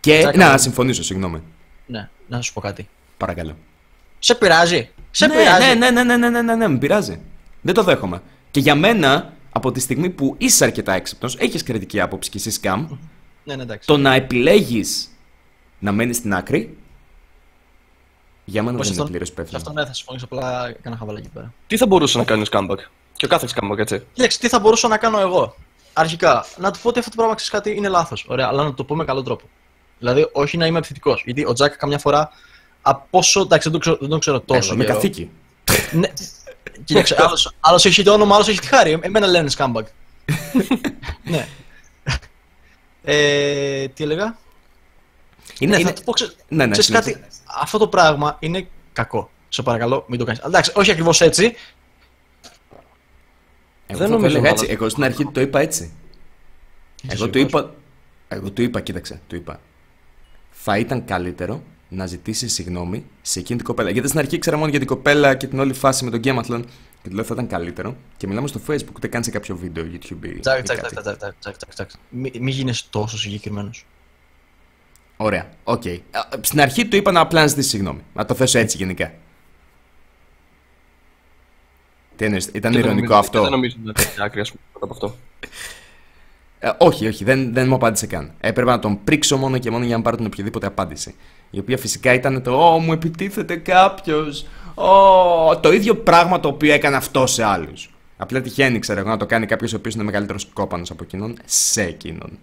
Και. Τσάκα, να, συμφωνήσω, συγγνώμη. Ναι, να σου πω κάτι. Παρακαλώ. Σε πειράζει. Σε ναι, πειράζει. Ναι, ναι, ναι, ναι, ναι, ναι, ναι, με πειράζει. Δεν το δέχομαι. Και για μένα, από τη στιγμή που είσαι αρκετά έξυπνος, έχεις κριτική άποψη και εσύ σκάμ, ναι, ναι, εντάξει. το να επιλέγεις να μένεις στην άκρη. Για μένα δεν είναι πλήρως υπεύθυνο. Αυτό ναι, θα συμφωνήσω. Απλά έκανα χαβαλά εκεί πέρα. Τι θα μπορούσε να κάνει ο comeback; Και ο κάθε comeback, έτσι. Κοίταξε, τι θα μπορούσα να κάνω εγώ; Αρχικά, να του πω ότι αυτό το πράγμα ξέρεις κάτι είναι λάθος. Ωραία, αλλά να το πω με καλό τρόπο. Δηλαδή, όχι να είμαι επιθετικός. Γιατί ο Τζακ καμιά φορά από όσο. Εντάξει, δεν τον ξέρω, δεν τον ξέρω τόσο. με καθήκη. ναι. Κοίταξε, άλλο έχει το όνομα, άλλος έχει τη χάρη. Εμένα λένε σκάμπαγκ. ναι. Ε, τι έλεγα; Είναι, ναι, θα το πω, ξε... ναι, ναι, ξέρεις κάτι, αυτό το πράγμα είναι κακό. Σε παρακαλώ, μην το κάνεις. Εντάξει, όχι ακριβώς έτσι. Εγώ δεν νομίζω έτσι. Εγώ στην αρχή το είπα έτσι. Εγώ το είπα, εγώ του είπα, κοίταξε, του είπα θα ήταν καλύτερο να ζητήσεις συγγνώμη σε εκείνη την κοπέλα. Γιατί στην αρχή ήξερα μόνο για την κοπέλα και την όλη φάση με τον Γκέματλον. Και του λέω θα ήταν καλύτερο. Και μιλάμε στο Facebook, ούτε καν σε κάποιο βίντεο YouTube. Τσακ, τσακ, τσακ, τσακ. Μην γίνεσαι τόσο συγκεκριμένος. Ωραία, OK. Okay. Στην αρχή του είπα να απλά να ζητήσει συγγνώμη. Να το θέσω έτσι γενικά. Τι εννοείς, ήταν ηρωνικό αυτό; Δεν νομίζω να είναι άκρη, από αυτό. Ε, όχι, όχι, δεν, δεν μου απάντησε καν. Έπρεπε να τον πρίξω μόνο και μόνο για να πάρω την οποιαδήποτε απάντηση. Η οποία φυσικά ήταν το Ω, μου επιτίθεται κάποιος. Ω, το ίδιο πράγμα το οποίο έκανε αυτό σε άλλους. Απλά τυχαίνει, ξέρω εγώ, να το κάνει κάποιος ο οποίος είναι μεγαλύτερος κόπανος από εκείνον σε εκείνον.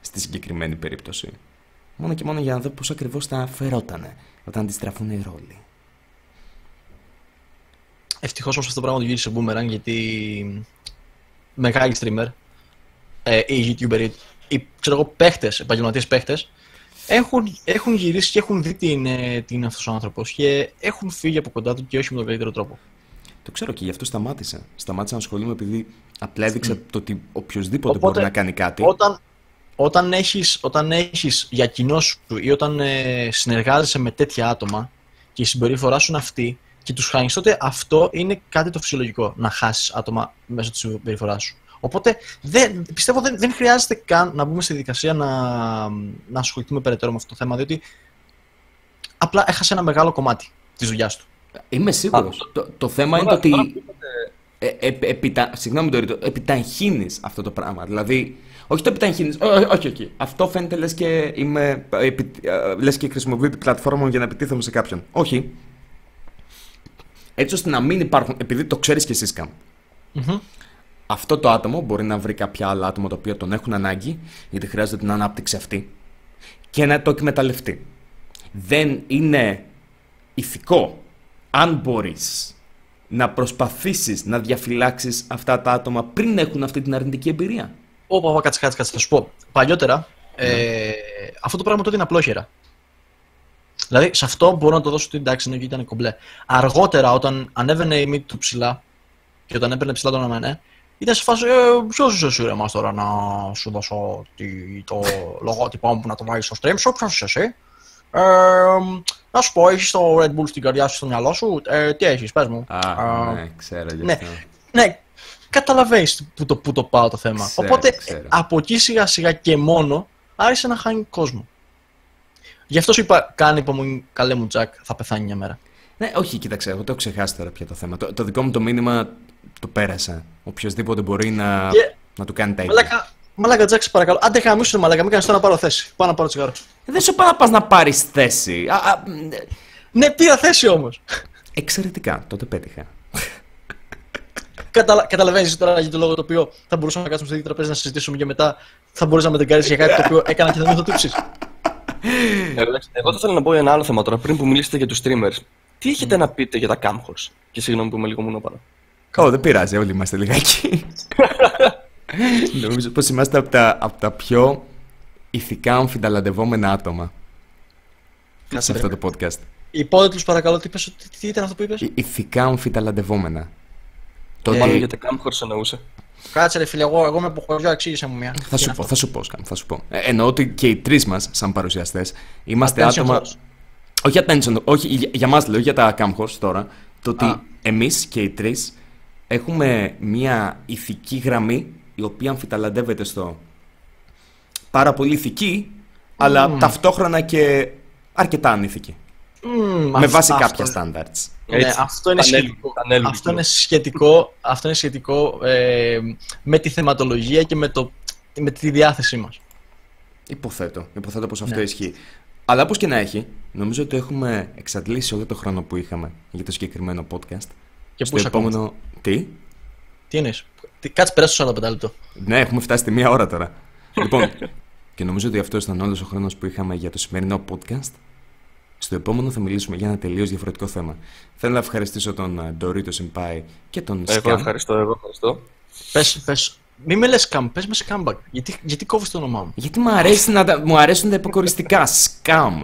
Στη συγκεκριμένη περίπτωση. Μόνο και μόνο για να δω πώς ακριβώς θα φερότανε όταν αντιστραφούν οι ρόλοι. Ευτυχώς όμως αυτό το πράγμα το γύρισε boomerang γιατί μεγάλη streamer ε, οι YouTuber ή ξέρω εγώ παίχτες, επαγγελματίες παίχτες έχουν, έχουν γυρίσει και έχουν δει τι είναι, τι είναι αυτός ο άνθρωπος και έχουν φύγει από κοντά του και όχι με τον καλύτερο τρόπο. Το ξέρω και γι' αυτό σταμάτησα. Σταμάτησα να ασχολούμαι επειδή απλά έδειξα το ότι οποιοδήποτε Οπότε, μπορεί να κάνει κάτι. Όταν, όταν, έχεις, όταν έχεις για κοινό σου ή όταν ε, συνεργάζεσαι με τέτοια άτομα και η συμπεριφορά σου είναι αυτή και τους χάνεις, τότε αυτό είναι κάτι το φυσιολογικό, να χάσεις άτομα μέσω της συμπεριφοράς σου. Οπότε δεν, πιστεύω δεν, δεν χρειάζεται καν να μπούμε στη δικασία να, να ασχοληθούμε περαιτέρω με αυτό το θέμα, διότι απλά έχασε ένα μεγάλο κομμάτι της δουλειάς του. Είμαι σίγουρος. Το, το θέμα είναι ότι. Ε, ε, επιτα... Συγγνώμη, το επιταχύνεις αυτό το πράγμα. Δηλαδή, όχι το επιταχύνεις. Όχι, όχι. Αυτό φαίνεται λες και, είμαι, επι, ε, λες και χρησιμοποιεί την πλατφόρμα για να επιτίθομαι σε κάποιον. Όχι. Έτσι ώστε να μην υπάρχουν. Επειδή το ξέρεις κι εσύ, Καμ αυτό το άτομο μπορεί να βρει κάποια άλλα άτομα τα οποία τον έχουν ανάγκη, γιατί χρειάζεται την ανάπτυξη αυτή, και να το εκμεταλλευτεί. Δεν είναι ηθικό, αν μπορείς, να προσπαθήσεις να διαφυλάξεις αυτά τα άτομα πριν έχουν αυτή την αρνητική εμπειρία. Ωπα, κάτσε, κάτσε, κάτσε, θα σου πω. Παλιότερα, ναι. ε, αυτό το πράγμα τότε είναι απλόχερα. Δηλαδή, σε αυτό μπορώ να το δώσω την τάξη, γιατί ήταν κομπλέ. Αργότερα, όταν ανέβαινε η μύτη του ψηλά, και όταν έπαιρνε ψηλά τον αμανέ, ήταν σε φάση, ε, ποιος είσαι εσύ ρε μας τώρα να σου δώσω τι- το λογότυπό μου να το βάλεις στο stream σου, ποιος είσαι εσύ. Ε, να σου πω, έχεις το Red Bull στην καρδιά σου, στο μυαλό σου, ε, τι έχεις, πες μου. Α, Α, ναι, ξέρω γι' ναι. αυτό. Ναι, καταλαβαίνεις που το, που το πάω το θέμα. Ξέρω, Οπότε ξέρω. από εκεί σιγά σιγά και μόνο άρχισε να χάνει κόσμο. Γι' αυτό σου είπα, κάνει υπομονή, καλέ μου Τζακ, θα πεθάνει μια μέρα. Ναι, όχι, κοίταξε, εγώ το έχω ξεχάσει τώρα πια το θέμα. Το, το δικό μου το μήνυμα το πέρασα. Οποιοδήποτε μπορεί να, Και- να του κάνει τα ίδια. Μαλάκα, μαλάκα Τζακ, σε παρακαλώ. Άντε χαμίσου το μαλάκα, μην κάνεις τώρα να πάρω θέση. Πάω να πάρω τσιγάρο. Ε, Δεν σου πάω να πας να πάρεις θέση. Α, α, μ, ε, Ναι, πήρα θέση όμως. εξαιρετικά, τότε πέτυχα. Καταλα... Καταλαβαίνεις τώρα για το λόγο το οποίο θα μπορούσαμε να κάτσουμε στο ίδιο τραπέζι να συζητήσουμε και μετά θα μπορούσε να με τεγκάρει για κάτι το οποίο έκανα και θα μην το τύψεις. Ε, εντάξει, Εγώ θα ήθελα να πω ένα άλλο θέμα τώρα, πριν που μιλήσετε για τους streamers. Τι έχετε να πείτε για τα camhors. Και συγγνώμη που είμαι λίγο μονόπανα. Ω, δεν πειράζει, όλοι είμαστε λιγάκι. Νομίζω πως είμαστε από τα, από τα πιο ηθικά αμφιταλαντευόμενα άτομα σε αυτό το podcast. Υπότιτλους παρακαλώ, τι, είπες, τι, τι ήταν αυτό που είπες; Ι- Ηθικά αμφιταλαντευόμενα. Το Μάλλον ότι- για τα camhors εννοούσε. Κάτσε ρε φίλε, εγώ, εγώ είμαι από χωριό, εξήγησε μου μια. Θα σου πω, θα σου πω, Σκάμ, θα σου πω. Ε, εννοώ ότι και οι τρεις μας, σαν παρουσιαστές, είμαστε Attention άτομα. horse. Όχι attention, όχι, για, για μας λέω, για τα camhors τώρα. Το ότι Α. εμείς και οι τρεις έχουμε μια ηθική γραμμή η οποία αμφιταλαντεύεται στο πάρα πολύ ηθική, αλλά ταυτόχρονα και αρκετά ανήθικη. Μμμ, με αυτό- βάση αυτό- κάποια standards. Ναι, Έτσι, αυτό είναι τα ανέλου- σχετικό. τα ανέλου Αυτό λοιπόν. είναι σχετικό, αυτό είναι σχετικό ε, με τη θεματολογία και με, το, με τη διάθεσή μας. Υποθέτω, υποθέτω πως αυτό Ναι. ισχύει. Αλλά όπως και να έχει, νομίζω ότι έχουμε εξαντλήσει όλο το χρόνο που είχαμε για το συγκεκριμένο podcast. Και Στο πού είσαι ακόμα; επόμενο... Τι; Τι εννοείς; Τι- Κάτσε περάσει το 45 λεπτό. Ναι, έχουμε φτάσει στη μία ώρα τώρα. λοιπόν, και νομίζω ότι αυτός ήταν όλος ο χρόνος που είχαμε για το σημερινό podcast. Στο επόμενο θα μιλήσουμε για ένα τελείως διαφορετικό θέμα. Θέλω να ευχαριστήσω τον ε, Dorito Senpai και τον Εγώ Scam. ευχαριστώ, εγώ ευχαριστώ. Πες, πες, μη με λες σκάμ, πες με σκάμπακ. Γιατί, γιατί κόβεις το όνομά μου; Γιατί μου, αρέσει να τα, μου αρέσουν τα υποκοριστικά. Scam.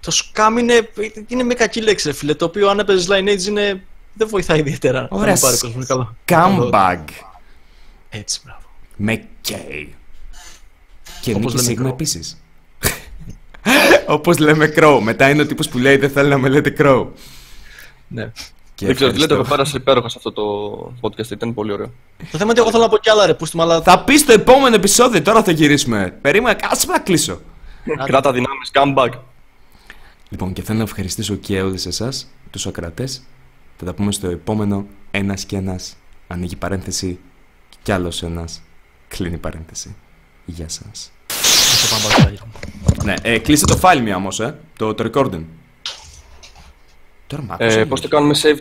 Το σκάμ είναι, είναι με κακή λέξη, ρε φίλε, το οποίο αν έπαιζες Lineage είναι... δεν βοηθάει ιδιαίτερα. Θα Ωραία, μου πάρεις ο κόσμος, είναι καλό. Scumbag. Έτσι, μπράβο. Με K. Και Όπως Νίκη λέμε Σίγμα Crow. επίσης. Όπως λέμε Crow. Μετά είναι ο τύπος που λέει δεν θέλω να με λέτε Crow. Ναι. Και Δεν ξέρω τι λέτε, ευχαριστώ. εγώ πέρασα υπέροχα σε αυτό το podcast, ήταν πολύ ωραίο. Το θέμα είναι ότι εγώ θέλω να πω κι άλλα, ρε, πούστε μου, αλλά... Θα πεις στο επόμενο επεισόδιο, τώρα θα γυρίσουμε. Περίμενα, κάτσε να κλείσω. Κράτα δυνάμεις, come back. Λοιπόν, και θέλω να ευχαριστήσω και όλους εσάς, τους ακρατέ. Θα τα πούμε στο επόμενο ένας και ένας. Ανοίγει παρένθεση. Κι άλλος ένας. Κλείνει παρένθεση. Γεια σας. Θα πάμε παρακάτω. Ναι, ε, κλείσε το file μία όμως, ε. Το, το recording. Τώρα μ' άκουσε. Ε, πώς το κάνουμε save